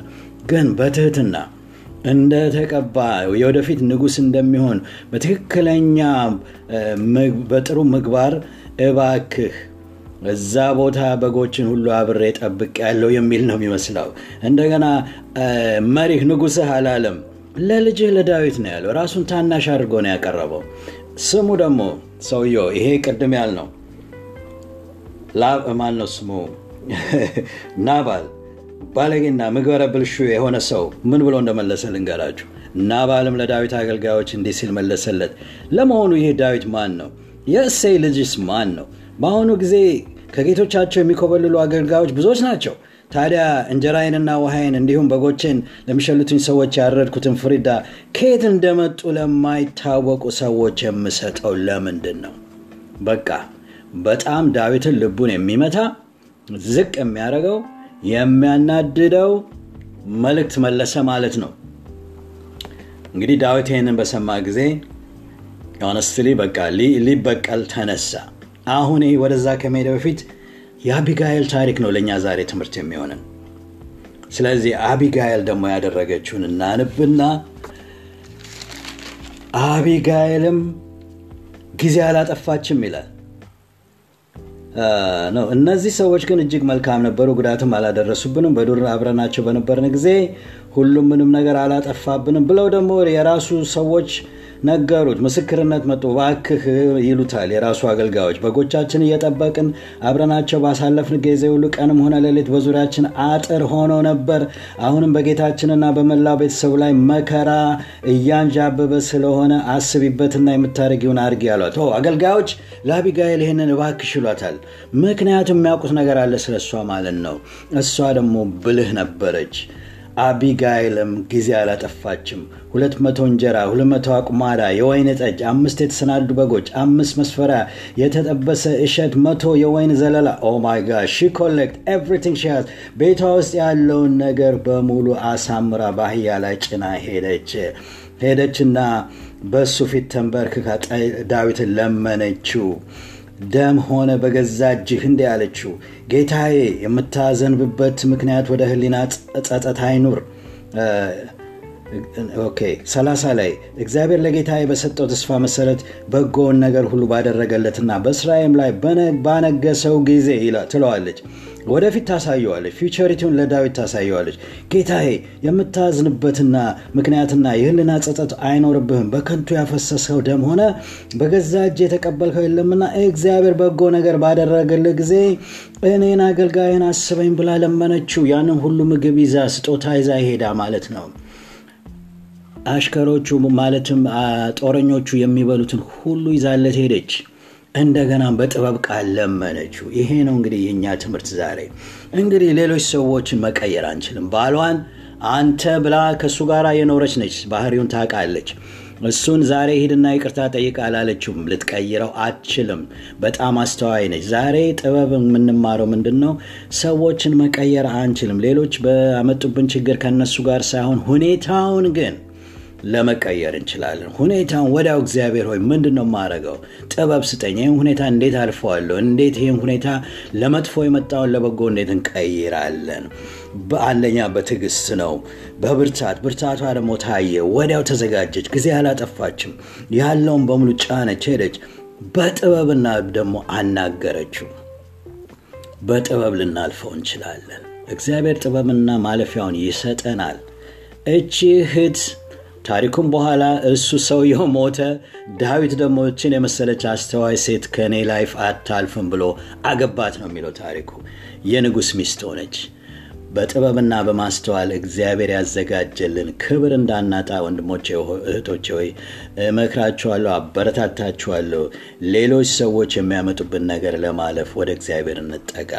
ግን በትህትና እንደ ተቀባ የወደፊት ንጉሥ እንደሚሆን በትክክለኛ በጥሩ ምግባር እባክህ እዛ ቦታ በጎችን ሁሉ አብሬ ጠብቅ ያለው የሚል ነው የሚመስለው። እንደገና መሪህ ንጉሥህ አላለም፣ ለልጅህ ለዳዊት ነው ያለው። ራሱን ታናሽ አድርጎ ነው ያቀረበው። ስሙ ደግሞ ሰውየው ይሄ ቅድም ያልነው ማን ነው ስሙ? [LAUGHS] ናባል ባለጌና ምግበረ ብልሹ የሆነ ሰው ምን ብሎ እንደመለሰ ልንገራችሁ። ናባልም ለዳዊት አገልጋዮች እንዲህ ሲል መለሰለት፣ ለመሆኑ ይህ ዳዊት ማን ነው? የእሴይ ልጅስ ማን ነው? በአሁኑ ጊዜ ከጌቶቻቸው የሚኮበልሉ አገልጋዮች ብዙዎች ናቸው። ታዲያ እንጀራዬንና ውሃይን እንዲሁም በጎቼን ለሚሸልቱኝ ሰዎች ያረድኩትን ፍሪዳ ከየት እንደመጡ ለማይታወቁ ሰዎች የምሰጠው ለምንድን ነው? በቃ በጣም ዳዊትን ልቡን የሚመታ ዝቅ የሚያደርገው የሚያናድደው መልእክት መለሰ ማለት ነው። እንግዲህ ዳዊት ይህንን በሰማ ጊዜ ሆነስትሊ በቃ ሊበቀል ተነሳ። አሁን ወደዛ ከመሄደ በፊት የአቢጋኤል ታሪክ ነው ለእኛ ዛሬ ትምህርት የሚሆንን። ስለዚህ አቢጋኤል ደግሞ ያደረገችውን እናንብና አቢጋኤልም ጊዜ አላጠፋችም ይላል ነው። እነዚህ ሰዎች ግን እጅግ መልካም ነበሩ፣ ጉዳትም አላደረሱብንም። በዱር አብረናቸው በነበርን ጊዜ ሁሉም ምንም ነገር አላጠፋብንም ብለው ደግሞ የራሱ ሰዎች ነገሩት። ምስክርነት መጡ። እባክህ ይሉታል የራሱ አገልጋዮች። በጎቻችን እየጠበቅን አብረናቸው ባሳለፍን ጊዜ ሁሉ ቀንም ሆነ ሌሊት በዙሪያችን አጥር ሆኖ ነበር። አሁንም በጌታችንና በመላው ቤተሰቡ ላይ መከራ እያንዣበበ ስለሆነ አስቢበትና የምታደርጊውን አድርጊ አሏት። አገልጋዮች ለአቢጋኤል ይህንን እባክሽ ይሏታል። ምክንያቱም የሚያውቁት ነገር አለ ስለ እሷ ማለት ነው። እሷ ደግሞ ብልህ ነበረች። አቢጋይልም ጊዜ አላጠፋችም። ሁለት መቶ እንጀራ፣ ሁለት መቶ አቁማዳ የወይን ጠጅ፣ አምስት የተሰናዱ በጎች፣ አምስት መስፈሪያ የተጠበሰ እሸት፣ መቶ የወይን ዘለላ oh my God she collect everything she ቤቷ ውስጥ ያለውን ነገር በሙሉ አሳምራ ባህያ ላይ ጭና ሄደች። ሄደችና በእሱ ፊት ተንበርክካ ዳዊትን ለመነችው። ደም ሆነ በገዛ እጅህ እንዲህ አለችው፣ ጌታዬ የምታዝንበት ምክንያት ወደ ሕሊና ጸጸት አይኑር። okay ሰላሳ ላይ እግዚአብሔር ለጌታዬ በሰጠው ተስፋ መሰረት በጎውን ነገር ሁሉ ባደረገለትና በእስራኤል ላይ ባነገሰው ጊዜ ትለዋለች። ወደፊት ታሳየዋለች። ፊውቸሪቲውን ለዳዊት ታሳየዋለች። ጌታዬ የምታዝንበትና ምክንያትና የህልና ጸጸት አይኖርብህም። በከንቱ ያፈሰሰው ደም ሆነ በገዛ እጅ የተቀበልከው የለምና እግዚአብሔር በጎ ነገር ባደረገልህ ጊዜ እኔን አገልጋይን አስበኝ ብላ ለመነችው። ያንን ሁሉ ምግብ ይዛ ስጦታ ይዛ ሄዳ ማለት ነው። አሽከሮቹ ማለትም ጦረኞቹ የሚበሉትን ሁሉ ይዛለት ሄደች። እንደገና በጥበብ ቃል ለመነችው። ይሄ ነው እንግዲህ የእኛ ትምህርት ዛሬ። እንግዲህ ሌሎች ሰዎችን መቀየር አንችልም። ባሏን አንተ ብላ ከእሱ ጋር የኖረች ነች፣ ባህሪውን ታውቃለች። እሱን ዛሬ ሂድና ይቅርታ ጠይቅ አላለችውም። ልትቀይረው አትችልም። በጣም አስተዋይ ነች። ዛሬ ጥበብ የምንማረው ምንድን ነው? ሰዎችን መቀየር አንችልም። ሌሎች በአመጡብን ችግር ከነሱ ጋር ሳይሆን ሁኔታውን ግን ለመቀየር እንችላለን። ሁኔታውን ወዲያው እግዚአብሔር ሆይ ምንድን ነው የማደርገው? ጥበብ ስጠኝ። ይህን ሁኔታ እንዴት አልፈዋለሁ? እንዴት ይህን ሁኔታ ለመጥፎ የመጣውን ለበጎ እንዴት እንቀይራለን? በአንደኛ በትዕግስት ነው፣ በብርታት ብርታቷ ደግሞ ታየ። ወዲያው ተዘጋጀች፣ ጊዜ አላጠፋችም። ያለውን በሙሉ ጫነች፣ ሄደች። በጥበብና ደግሞ አናገረችው። በጥበብ ልናልፈው እንችላለን። እግዚአብሔር ጥበብና ማለፊያውን ይሰጠናል። እቺ እህት ታሪኩም በኋላ እሱ ሰውየው ሞተ። ዳዊት ደግሞ እችን የመሰለች አስተዋይ ሴት ከእኔ life አታልፍም ብሎ አገባት ነው የሚለው ታሪኩ። የንጉሥ ሚስት ሆነች። በጥበብና በማስተዋል እግዚአብሔር ያዘጋጀልን ክብር እንዳናጣ ወንድሞቼ፣ እህቶቼ ሆይ እመክራችኋለሁ፣ አበረታታችኋለሁ። ሌሎች ሰዎች የሚያመጡብን ነገር ለማለፍ ወደ እግዚአብሔር እንጠጋ።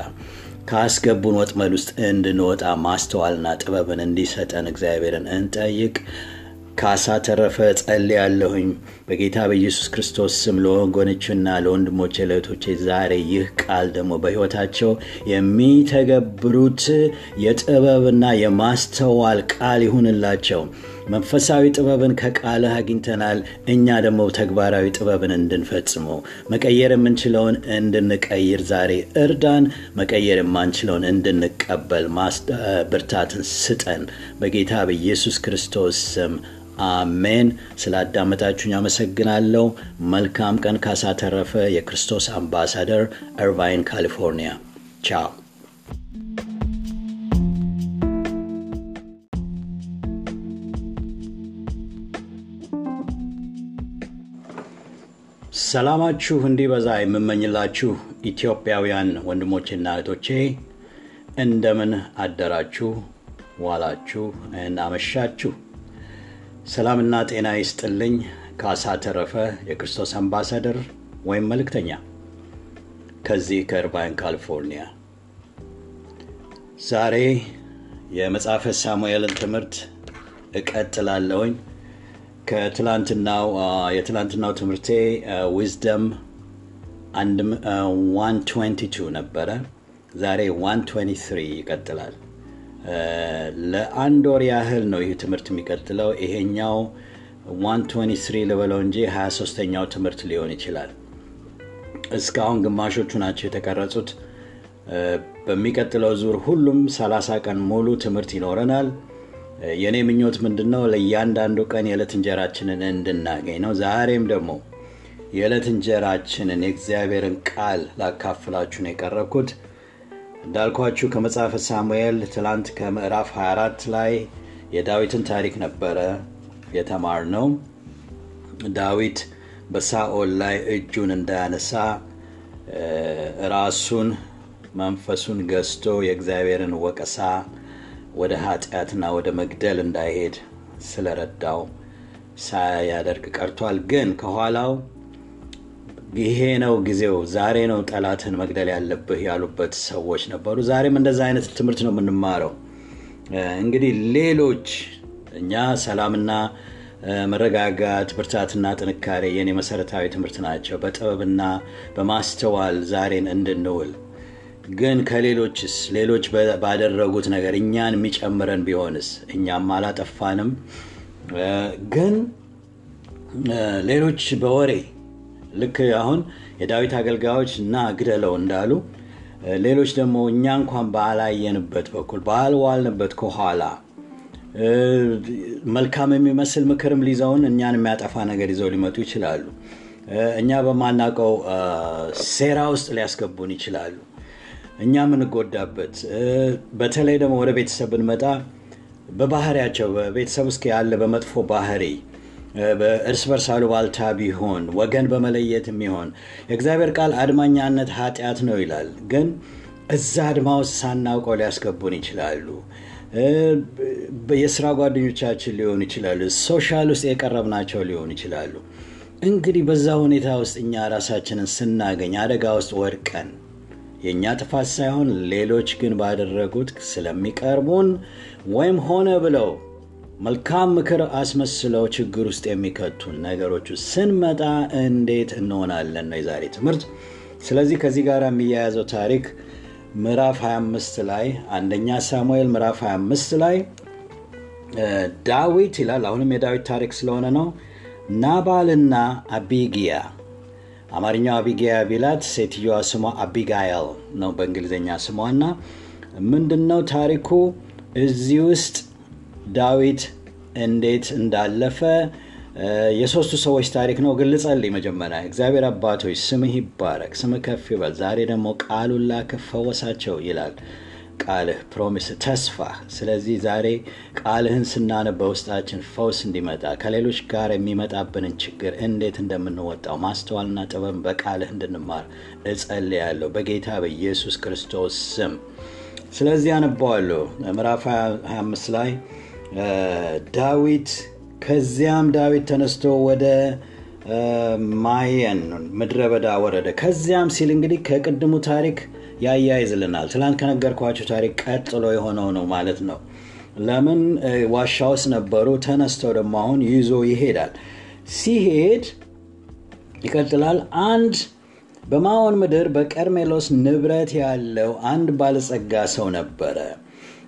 ካስገቡን ወጥመድ ውስጥ እንድንወጣ ማስተዋልና ጥበብን እንዲሰጠን እግዚአብሔርን እንጠይቅ። ካሳ ተረፈ ጸልያለሁኝ በጌታ በኢየሱስ ክርስቶስ ስም ለወገኖችና ለወንድሞቼ ለእህቶቼ ዛሬ ይህ ቃል ደግሞ በሕይወታቸው የሚተገብሩት የጥበብና የማስተዋል ቃል ይሁንላቸው። መንፈሳዊ ጥበብን ከቃልህ አግኝተናል። እኛ ደግሞ ተግባራዊ ጥበብን እንድንፈጽመው መቀየር የምንችለውን እንድንቀይር ዛሬ እርዳን። መቀየር የማንችለውን እንድንቀበል ብርታትን ስጠን። በጌታ በኢየሱስ ክርስቶስ ስም አሜን። ስላዳመጣችሁኝ አመሰግናለሁ። መልካም ቀን። ካሳ ተረፈ፣ የክርስቶስ አምባሳደር፣ እርቫይን ካሊፎርኒያ። ቻው። ሰላማችሁ እንዲበዛ የምመኝላችሁ ኢትዮጵያውያን ወንድሞቼና እህቶቼ እንደምን አደራችሁ፣ ዋላችሁ፣ አመሻችሁ። ሰላምና ጤና ይስጥልኝ። ካሳ ተረፈ የክርስቶስ አምባሳደር ወይም መልእክተኛ ከዚህ ከእርባይን ካሊፎርኒያ። ዛሬ የመጽሐፈ ሳሙኤልን ትምህርት እቀጥላለሁኝ። ከትላንትናው የትላንትናው ትምህርቴ ዊዝደም 122 ነበረ። ዛሬ 123 ይቀጥላል። ለአንድ ወር ያህል ነው ይህ ትምህርት የሚቀጥለው። ይሄኛው 123 ልበለው እንጂ 23ተኛው ትምህርት ሊሆን ይችላል። እስካሁን ግማሾቹ ናቸው የተቀረጹት። በሚቀጥለው ዙር ሁሉም 30 ቀን ሙሉ ትምህርት ይኖረናል። የእኔ ምኞት ምንድን ነው? ለእያንዳንዱ ቀን የዕለት እንጀራችንን እንድናገኝ ነው። ዛሬም ደግሞ የዕለት እንጀራችንን የእግዚአብሔርን ቃል ላካፍላችሁ ነው የቀረብኩት። እንዳልኳችሁ ከመጽሐፈ ሳሙኤል ትላንት ከምዕራፍ 24 ላይ የዳዊትን ታሪክ ነበረ የተማር ነው። ዳዊት በሳኦል ላይ እጁን እንዳያነሳ ራሱን መንፈሱን ገዝቶ የእግዚአብሔርን ወቀሳ ወደ ኃጢአትና ወደ መግደል እንዳይሄድ ስለረዳው ሳያደርግ ቀርቷል። ግን ከኋላው ይሄ ነው ጊዜው፣ ዛሬ ነው ጠላትን መግደል ያለብህ ያሉበት ሰዎች ነበሩ። ዛሬም እንደዛ አይነት ትምህርት ነው የምንማረው። እንግዲህ ሌሎች እኛ ሰላምና መረጋጋት፣ ብርታትና ጥንካሬ የኔ መሰረታዊ ትምህርት ናቸው። በጥበብና በማስተዋል ዛሬን እንድንውል ግን ከሌሎችስ ሌሎች ባደረጉት ነገር እኛን የሚጨምረን ቢሆንስ? እኛም አላጠፋንም። ግን ሌሎች በወሬ ልክ አሁን የዳዊት አገልጋዮች እና ግደለው እንዳሉ ሌሎች ደግሞ እኛ እንኳን ባላየንበት በኩል ባልዋልንበት ከኋላ መልካም የሚመስል ምክርም ሊዘውን እኛን የሚያጠፋ ነገር ይዘው ሊመጡ ይችላሉ። እኛ በማናውቀው ሴራ ውስጥ ሊያስገቡን ይችላሉ። እኛ የምንጎዳበት በተለይ ደግሞ ወደ ቤተሰብ ብንመጣ በባህሪያቸው በቤተሰብ ውስጥ ያለ በመጥፎ ባህሪ በእርስ በርስ አሉባልታ ቢሆን ወገን በመለየት የሚሆን የእግዚአብሔር ቃል አድመኛነት ኃጢአት ነው ይላል። ግን እዛ አድማ ውስጥ ሳናውቀው ሊያስገቡን ይችላሉ። የስራ ጓደኞቻችን ሊሆኑ ይችላሉ። social ውስጥ የቀረብናቸው ሊሆኑ ይችላሉ። እንግዲህ በዛ ሁኔታ ውስጥ እኛ ራሳችንን ስናገኝ አደጋ ውስጥ ወድቀን የእኛ ጥፋት ሳይሆን ሌሎች ግን ባደረጉት ስለሚቀርቡን ወይም ሆነ ብለው መልካም ምክር አስመስለው ችግር ውስጥ የሚከቱን ነገሮቹ ስንመጣ እንዴት እንሆናለን ነው የዛሬ ትምህርት። ስለዚህ ከዚህ ጋር የሚያያዘው ታሪክ ምዕራፍ 25 ላይ አንደኛ ሳሙኤል ምዕራፍ 25 ላይ ዳዊት ይላል። አሁንም የዳዊት ታሪክ ስለሆነ ነው። ናባልና አቢጊያ አማርኛው አቢጊያ ቢላት ሴትዮዋ ስሟ አቢጋይል ነው በእንግሊዝኛ ስሟና ምንድን ነው ታሪኩ እዚህ ውስጥ ዳዊት እንዴት እንዳለፈ የሶስቱ ሰዎች ታሪክ ነው። ግን ልጸልይ መጀመሪያ። እግዚአብሔር አባቶች ስምህ ይባረክ፣ ስምህ ከፍ ይበል። ዛሬ ደግሞ ቃሉን ላክህ ፈወሳቸው ይላል ቃልህ፣ promise፣ ተስፋ። ስለዚህ ዛሬ ቃልህን ስናነብ በውስጣችን ፈውስ እንዲመጣ ከሌሎች ጋር የሚመጣብንን ችግር እንዴት እንደምንወጣው ማስተዋልና ጥበብ በቃልህ እንድንማር እጸልያለሁ በጌታ በኢየሱስ ክርስቶስ ስም። ስለዚህ አነባዋለሁ ምዕራፍ 25 ላይ ዳዊት ከዚያም ዳዊት ተነስቶ ወደ ማዖን ምድረ በዳ ወረደ። ከዚያም ሲል እንግዲህ ከቅድሙ ታሪክ ያያይዝልናል። ትላንት ከነገርኳቸው ታሪክ ቀጥሎ የሆነው ነው ማለት ነው። ለምን ዋሻ ውስጥ ነበሩ። ተነስተው ደግሞ አሁን ይዞ ይሄዳል። ሲሄድ ይቀጥላል። አንድ በማዖን ምድር በቀርሜሎስ ንብረት ያለው አንድ ባለጸጋ ሰው ነበረ።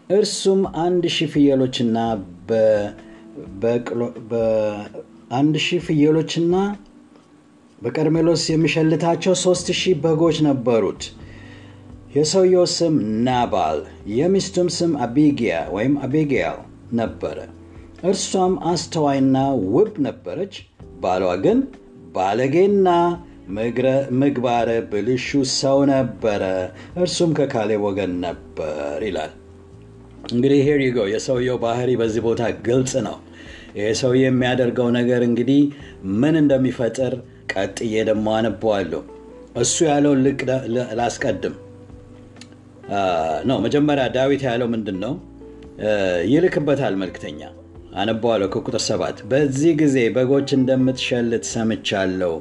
እርሱም አንድ ሺህ ፍየሎችና አንድ ሺህ ፍየሎችና በቀርሜሎስ የሚሸልታቸው ሶስት ሺህ በጎች ነበሩት። የሰውየው ስም ናባል፣ የሚስቱም ስም አቢጊያ ወይም አቢጊያል ነበረ። እርሷም አስተዋይና ውብ ነበረች። ባሏ ግን ባለጌና ምግባረ ብልሹ ሰው ነበረ። እርሱም ከካሌብ ወገን ነበር ይላል። እንግዲህ here you go የሰውየው ባህሪ በዚህ ቦታ ግልጽ ነው። ይህ ሰውዬ የሚያደርገው ነገር እንግዲህ ምን እንደሚፈጥር ቀጥዬ ደግሞ አነበዋለሁ። እሱ ያለውን ልቅ ላስቀድም ነው። መጀመሪያ ዳዊት ያለው ምንድን ነው? ይልክበታል መልክተኛ አነባዋለሁ ከቁጥር ሰባት በዚህ ጊዜ በጎች እንደምትሸልት ሰምቻለሁ።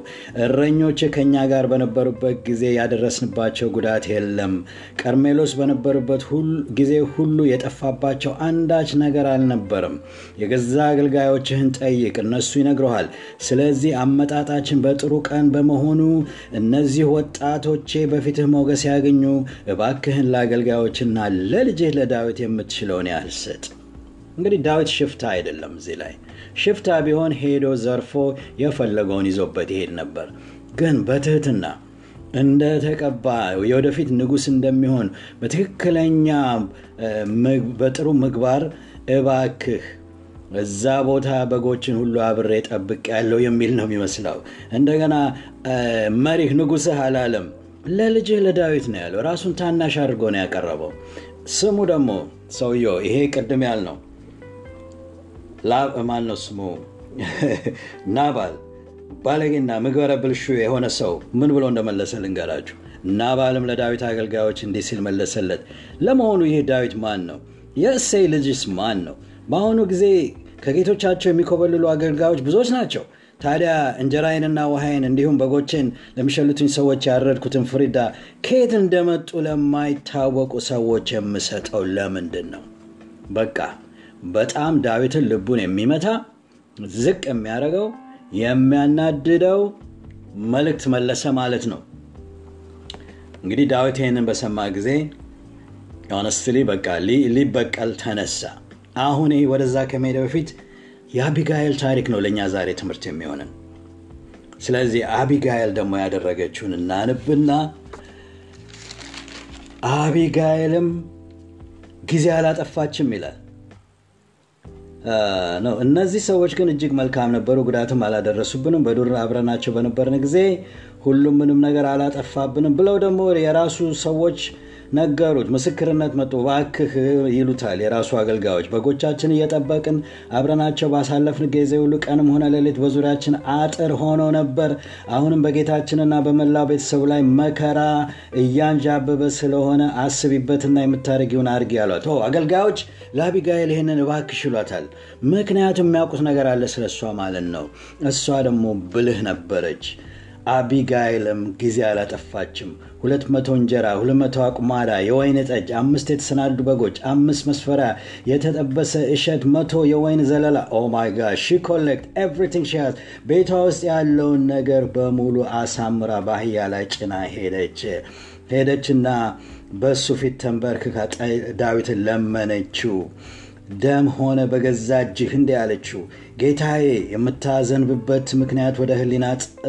እረኞች ከእኛ ጋር በነበሩበት ጊዜ ያደረስንባቸው ጉዳት የለም። ቀርሜሎስ በነበሩበት ጊዜ ሁሉ የጠፋባቸው አንዳች ነገር አልነበርም። የገዛ አገልጋዮችህን ጠይቅ፣ እነሱ ይነግረሃል። ስለዚህ አመጣጣችን በጥሩ ቀን በመሆኑ እነዚህ ወጣቶቼ በፊትህ ሞገስ ያገኙ፣ እባክህን ለአገልጋዮችና ለልጅህ ለዳዊት የምትችለውን ያህል ስጥ። እንግዲህ ዳዊት ሽፍታ አይደለም። እዚህ ላይ ሽፍታ ቢሆን ሄዶ ዘርፎ የፈለገውን ይዞበት ይሄድ ነበር። ግን በትህትና እንደተቀባ የወደፊት ንጉሥ እንደሚሆን በትክክለኛ በጥሩ ምግባር እባክህ እዛ ቦታ በጎችን ሁሉ አብሬ ጠብቅ ያለው የሚል ነው የሚመስለው። እንደገና መሪህ ንጉሥህ አላለም፣ ለልጅህ ለዳዊት ነው ያለው። ራሱን ታናሽ አድርጎ ነው ያቀረበው። ስሙ ደግሞ ሰውየው ይሄ ቅድም ያልነው ማን ነው ስሙ? ናባል ባለጌና ምግበረ ብልሹ የሆነ ሰው ምን ብሎ እንደመለሰ ልንገራችሁ። ናባልም ለዳዊት አገልጋዮች እንዲህ ሲል መለሰለት፣ ለመሆኑ ይህ ዳዊት ማን ነው? የእሴይ ልጅስ ማን ነው? በአሁኑ ጊዜ ከጌቶቻቸው የሚኮበልሉ አገልጋዮች ብዙዎች ናቸው። ታዲያ እንጀራዬንና ውሃይን እንዲሁም በጎቼን ለሚሸልቱኝ ሰዎች ያረድኩትን ፍሪዳ ከየት እንደመጡ ለማይታወቁ ሰዎች የምሰጠው ለምንድን ነው? በቃ በጣም ዳዊትን ልቡን የሚመታ ዝቅ የሚያደርገው የሚያናድደው መልእክት መለሰ ማለት ነው። እንግዲህ ዳዊት ይህንን በሰማ ጊዜ ሆነስትሊ በቃ ሊበቀል ተነሳ። አሁን ወደዛ ከመሄደ በፊት የአቢጋኤል ታሪክ ነው ለእኛ ዛሬ ትምህርት የሚሆንን። ስለዚህ አቢጋኤል ደግሞ ያደረገችውን እናንብና አቢጋኤልም ጊዜ አላጠፋችም ይላል ነው። እነዚህ ሰዎች ግን እጅግ መልካም ነበሩ፣ ጉዳትም አላደረሱብንም። በዱር አብረናቸው በነበርን ጊዜ ሁሉም ምንም ነገር አላጠፋብንም ብለው ደግሞ የራሱ ሰዎች ነገሩት። ምስክርነት መጡ። እባክህ ይሉታል የራሱ አገልጋዮች። በጎቻችን እየጠበቅን አብረናቸው ባሳለፍን ጊዜ ሁሉ ቀንም ሆነ ሌሊት በዙሪያችን አጥር ሆኖ ነበር። አሁንም በጌታችንና በመላው ቤተሰቡ ላይ መከራ እያንዣበበ ስለሆነ አስቢበትና የምታደርጊውን አድርጊ አሏት። አገልጋዮች ለአቢጋኤል ይህንን እባክሽ ይሏታል። ምክንያቱም የሚያውቁት ነገር አለ ስለ እሷ ማለት ነው። እሷ ደግሞ ብልህ ነበረች። አቢጋይልም ጊዜ አላጠፋችም። ሁለት መቶ እንጀራ፣ ሁለት መቶ አቁማዳ የወይን ጠጅ፣ አምስት የተሰናዱ በጎች፣ አምስት መስፈሪያ የተጠበሰ እሸት፣ መቶ የወይን ዘለላ oh my God she collect everything she ቤቷ ውስጥ ያለውን ነገር በሙሉ አሳምራ በአህያ ላይ ጭና ሄደች። ሄደችና በእሱ ፊት ተንበርክካ ዳዊትን ለመነችው። ደም ሆነ በገዛ እጅህ እንዲህ አለችው፣ ጌታዬ የምታዝንበት ምክንያት ወደ ሕሊና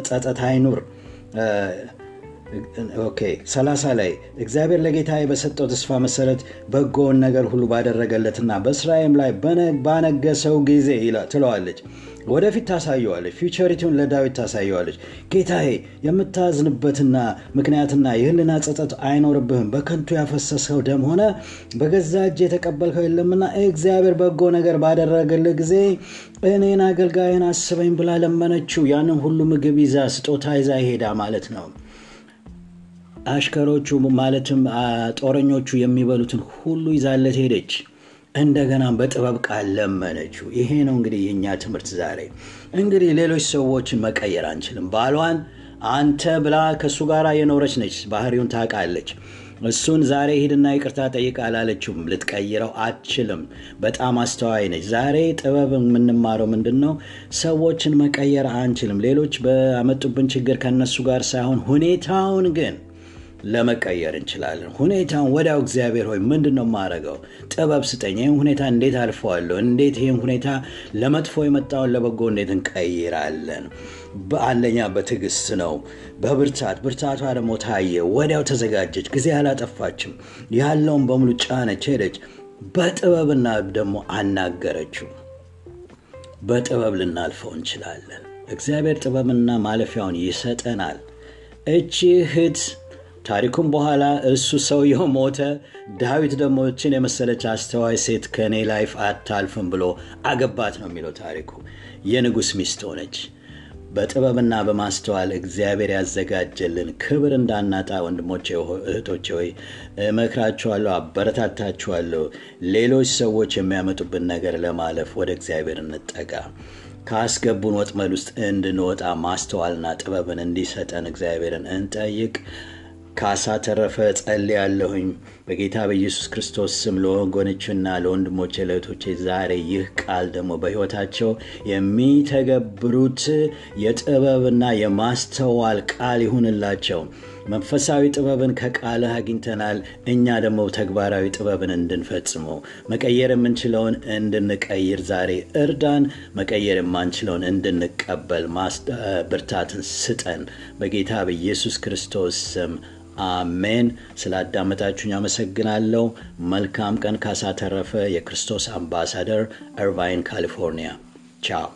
ጸጸት አይኑር። okay ሰላሳ ላይ እግዚአብሔር ለጌታዬ በሰጠው ተስፋ መሰረት በጎውን ነገር ሁሉ ባደረገለትና በእስራኤል ላይ ባነገሰው ጊዜ ትለዋለች። ወደፊት ታሳየዋለች። ፊውቸሪቲውን ለዳዊት ታሳየዋለች። ጌታዬ የምታዝንበትና ምክንያትና የህልና ጸጸት አይኖርብህም። በከንቱ ያፈሰሰው ደም ሆነ በገዛ እጅ የተቀበልከው የለምና እግዚአብሔር በጎ ነገር ባደረገልህ ጊዜ እኔን አገልጋይን አስበኝ ብላ ለመነችው። ያንን ሁሉ ምግብ ይዛ ስጦታ ይዛ ይሄዳ ማለት ነው። አሽከሮቹ ማለትም ጦረኞቹ የሚበሉትን ሁሉ ይዛለት ሄደች። እንደገና በጥበብ ቃል ለመነችው። ይሄ ነው እንግዲህ የእኛ ትምህርት ዛሬ። እንግዲህ ሌሎች ሰዎችን መቀየር አንችልም። ባሏን አንተ ብላ ከእሱ ጋር የኖረች ነች፣ ባህሪውን ታውቃለች። እሱን ዛሬ ሂድና ይቅርታ ጠይቅ አላለችውም። ልትቀይረው አትችልም። በጣም አስተዋይ ነች። ዛሬ ጥበብ የምንማረው ምንድን ነው? ሰዎችን መቀየር አንችልም። ሌሎች በመጡብን ችግር ከነሱ ጋር ሳይሆን ሁኔታውን ግን ለመቀየር እንችላለን። ሁኔታውን ወዲያው እግዚአብሔር ሆይ ምንድን ነው የማደርገው? ጥበብ ስጠኝ። ይህን ሁኔታ እንዴት አልፈዋለሁ? እንዴት ይህን ሁኔታ ለመጥፎ የመጣውን ለበጎ እንዴት እንቀይራለን? በአንደኛ በትዕግስት ነው፣ በብርታት ብርታቷ ደግሞ ታየ። ወዲያው ተዘጋጀች፣ ጊዜ አላጠፋችም። ያለውን በሙሉ ጫነች፣ ሄደች። በጥበብና ደግሞ አናገረችው። በጥበብ ልናልፈው እንችላለን። እግዚአብሔር ጥበብና ማለፊያውን ይሰጠናል። እቺ እህት ታሪኩም በኋላ እሱ ሰውየው ሞተ። ዳዊት ደግሞ እችን የመሰለች አስተዋይ ሴት ከእኔ life አታልፍም ብሎ አገባት ነው የሚለው ታሪኩ። የንጉሥ ሚስት ሆነች። በጥበብና በማስተዋል እግዚአብሔር ያዘጋጀልን ክብር እንዳናጣ ወንድሞቼ፣ እህቶቼ ሆይ እመክራችኋለሁ፣ አበረታታችኋለሁ። ሌሎች ሰዎች የሚያመጡብን ነገር ለማለፍ ወደ እግዚአብሔር እንጠጋ። ካስገቡን ወጥመድ ውስጥ እንድንወጣ ማስተዋልና ጥበብን እንዲሰጠን እግዚአብሔርን እንጠይቅ። ካሳ ተረፈ ጸልያለሁኝ። በጌታ በኢየሱስ ክርስቶስ ስም ለወገኖችና ለወንድሞቼ ለእህቶቼ ዛሬ ይህ ቃል ደግሞ በሕይወታቸው የሚተገብሩት የጥበብና የማስተዋል ቃል ይሁንላቸው። መንፈሳዊ ጥበብን ከቃልህ አግኝተናል። እኛ ደግሞ ተግባራዊ ጥበብን እንድንፈጽመው መቀየር የምንችለውን እንድንቀይር ዛሬ እርዳን። መቀየር የማንችለውን እንድንቀበል ብርታትን ስጠን። በጌታ በኢየሱስ ክርስቶስ ስም አሜን። ስላዳመጣችሁኝ አመሰግናለሁ። መልካም ቀን። ካሳ ተረፈ፣ የክርስቶስ አምባሳደር፣ እርቫይን ካሊፎርኒያ። ቻው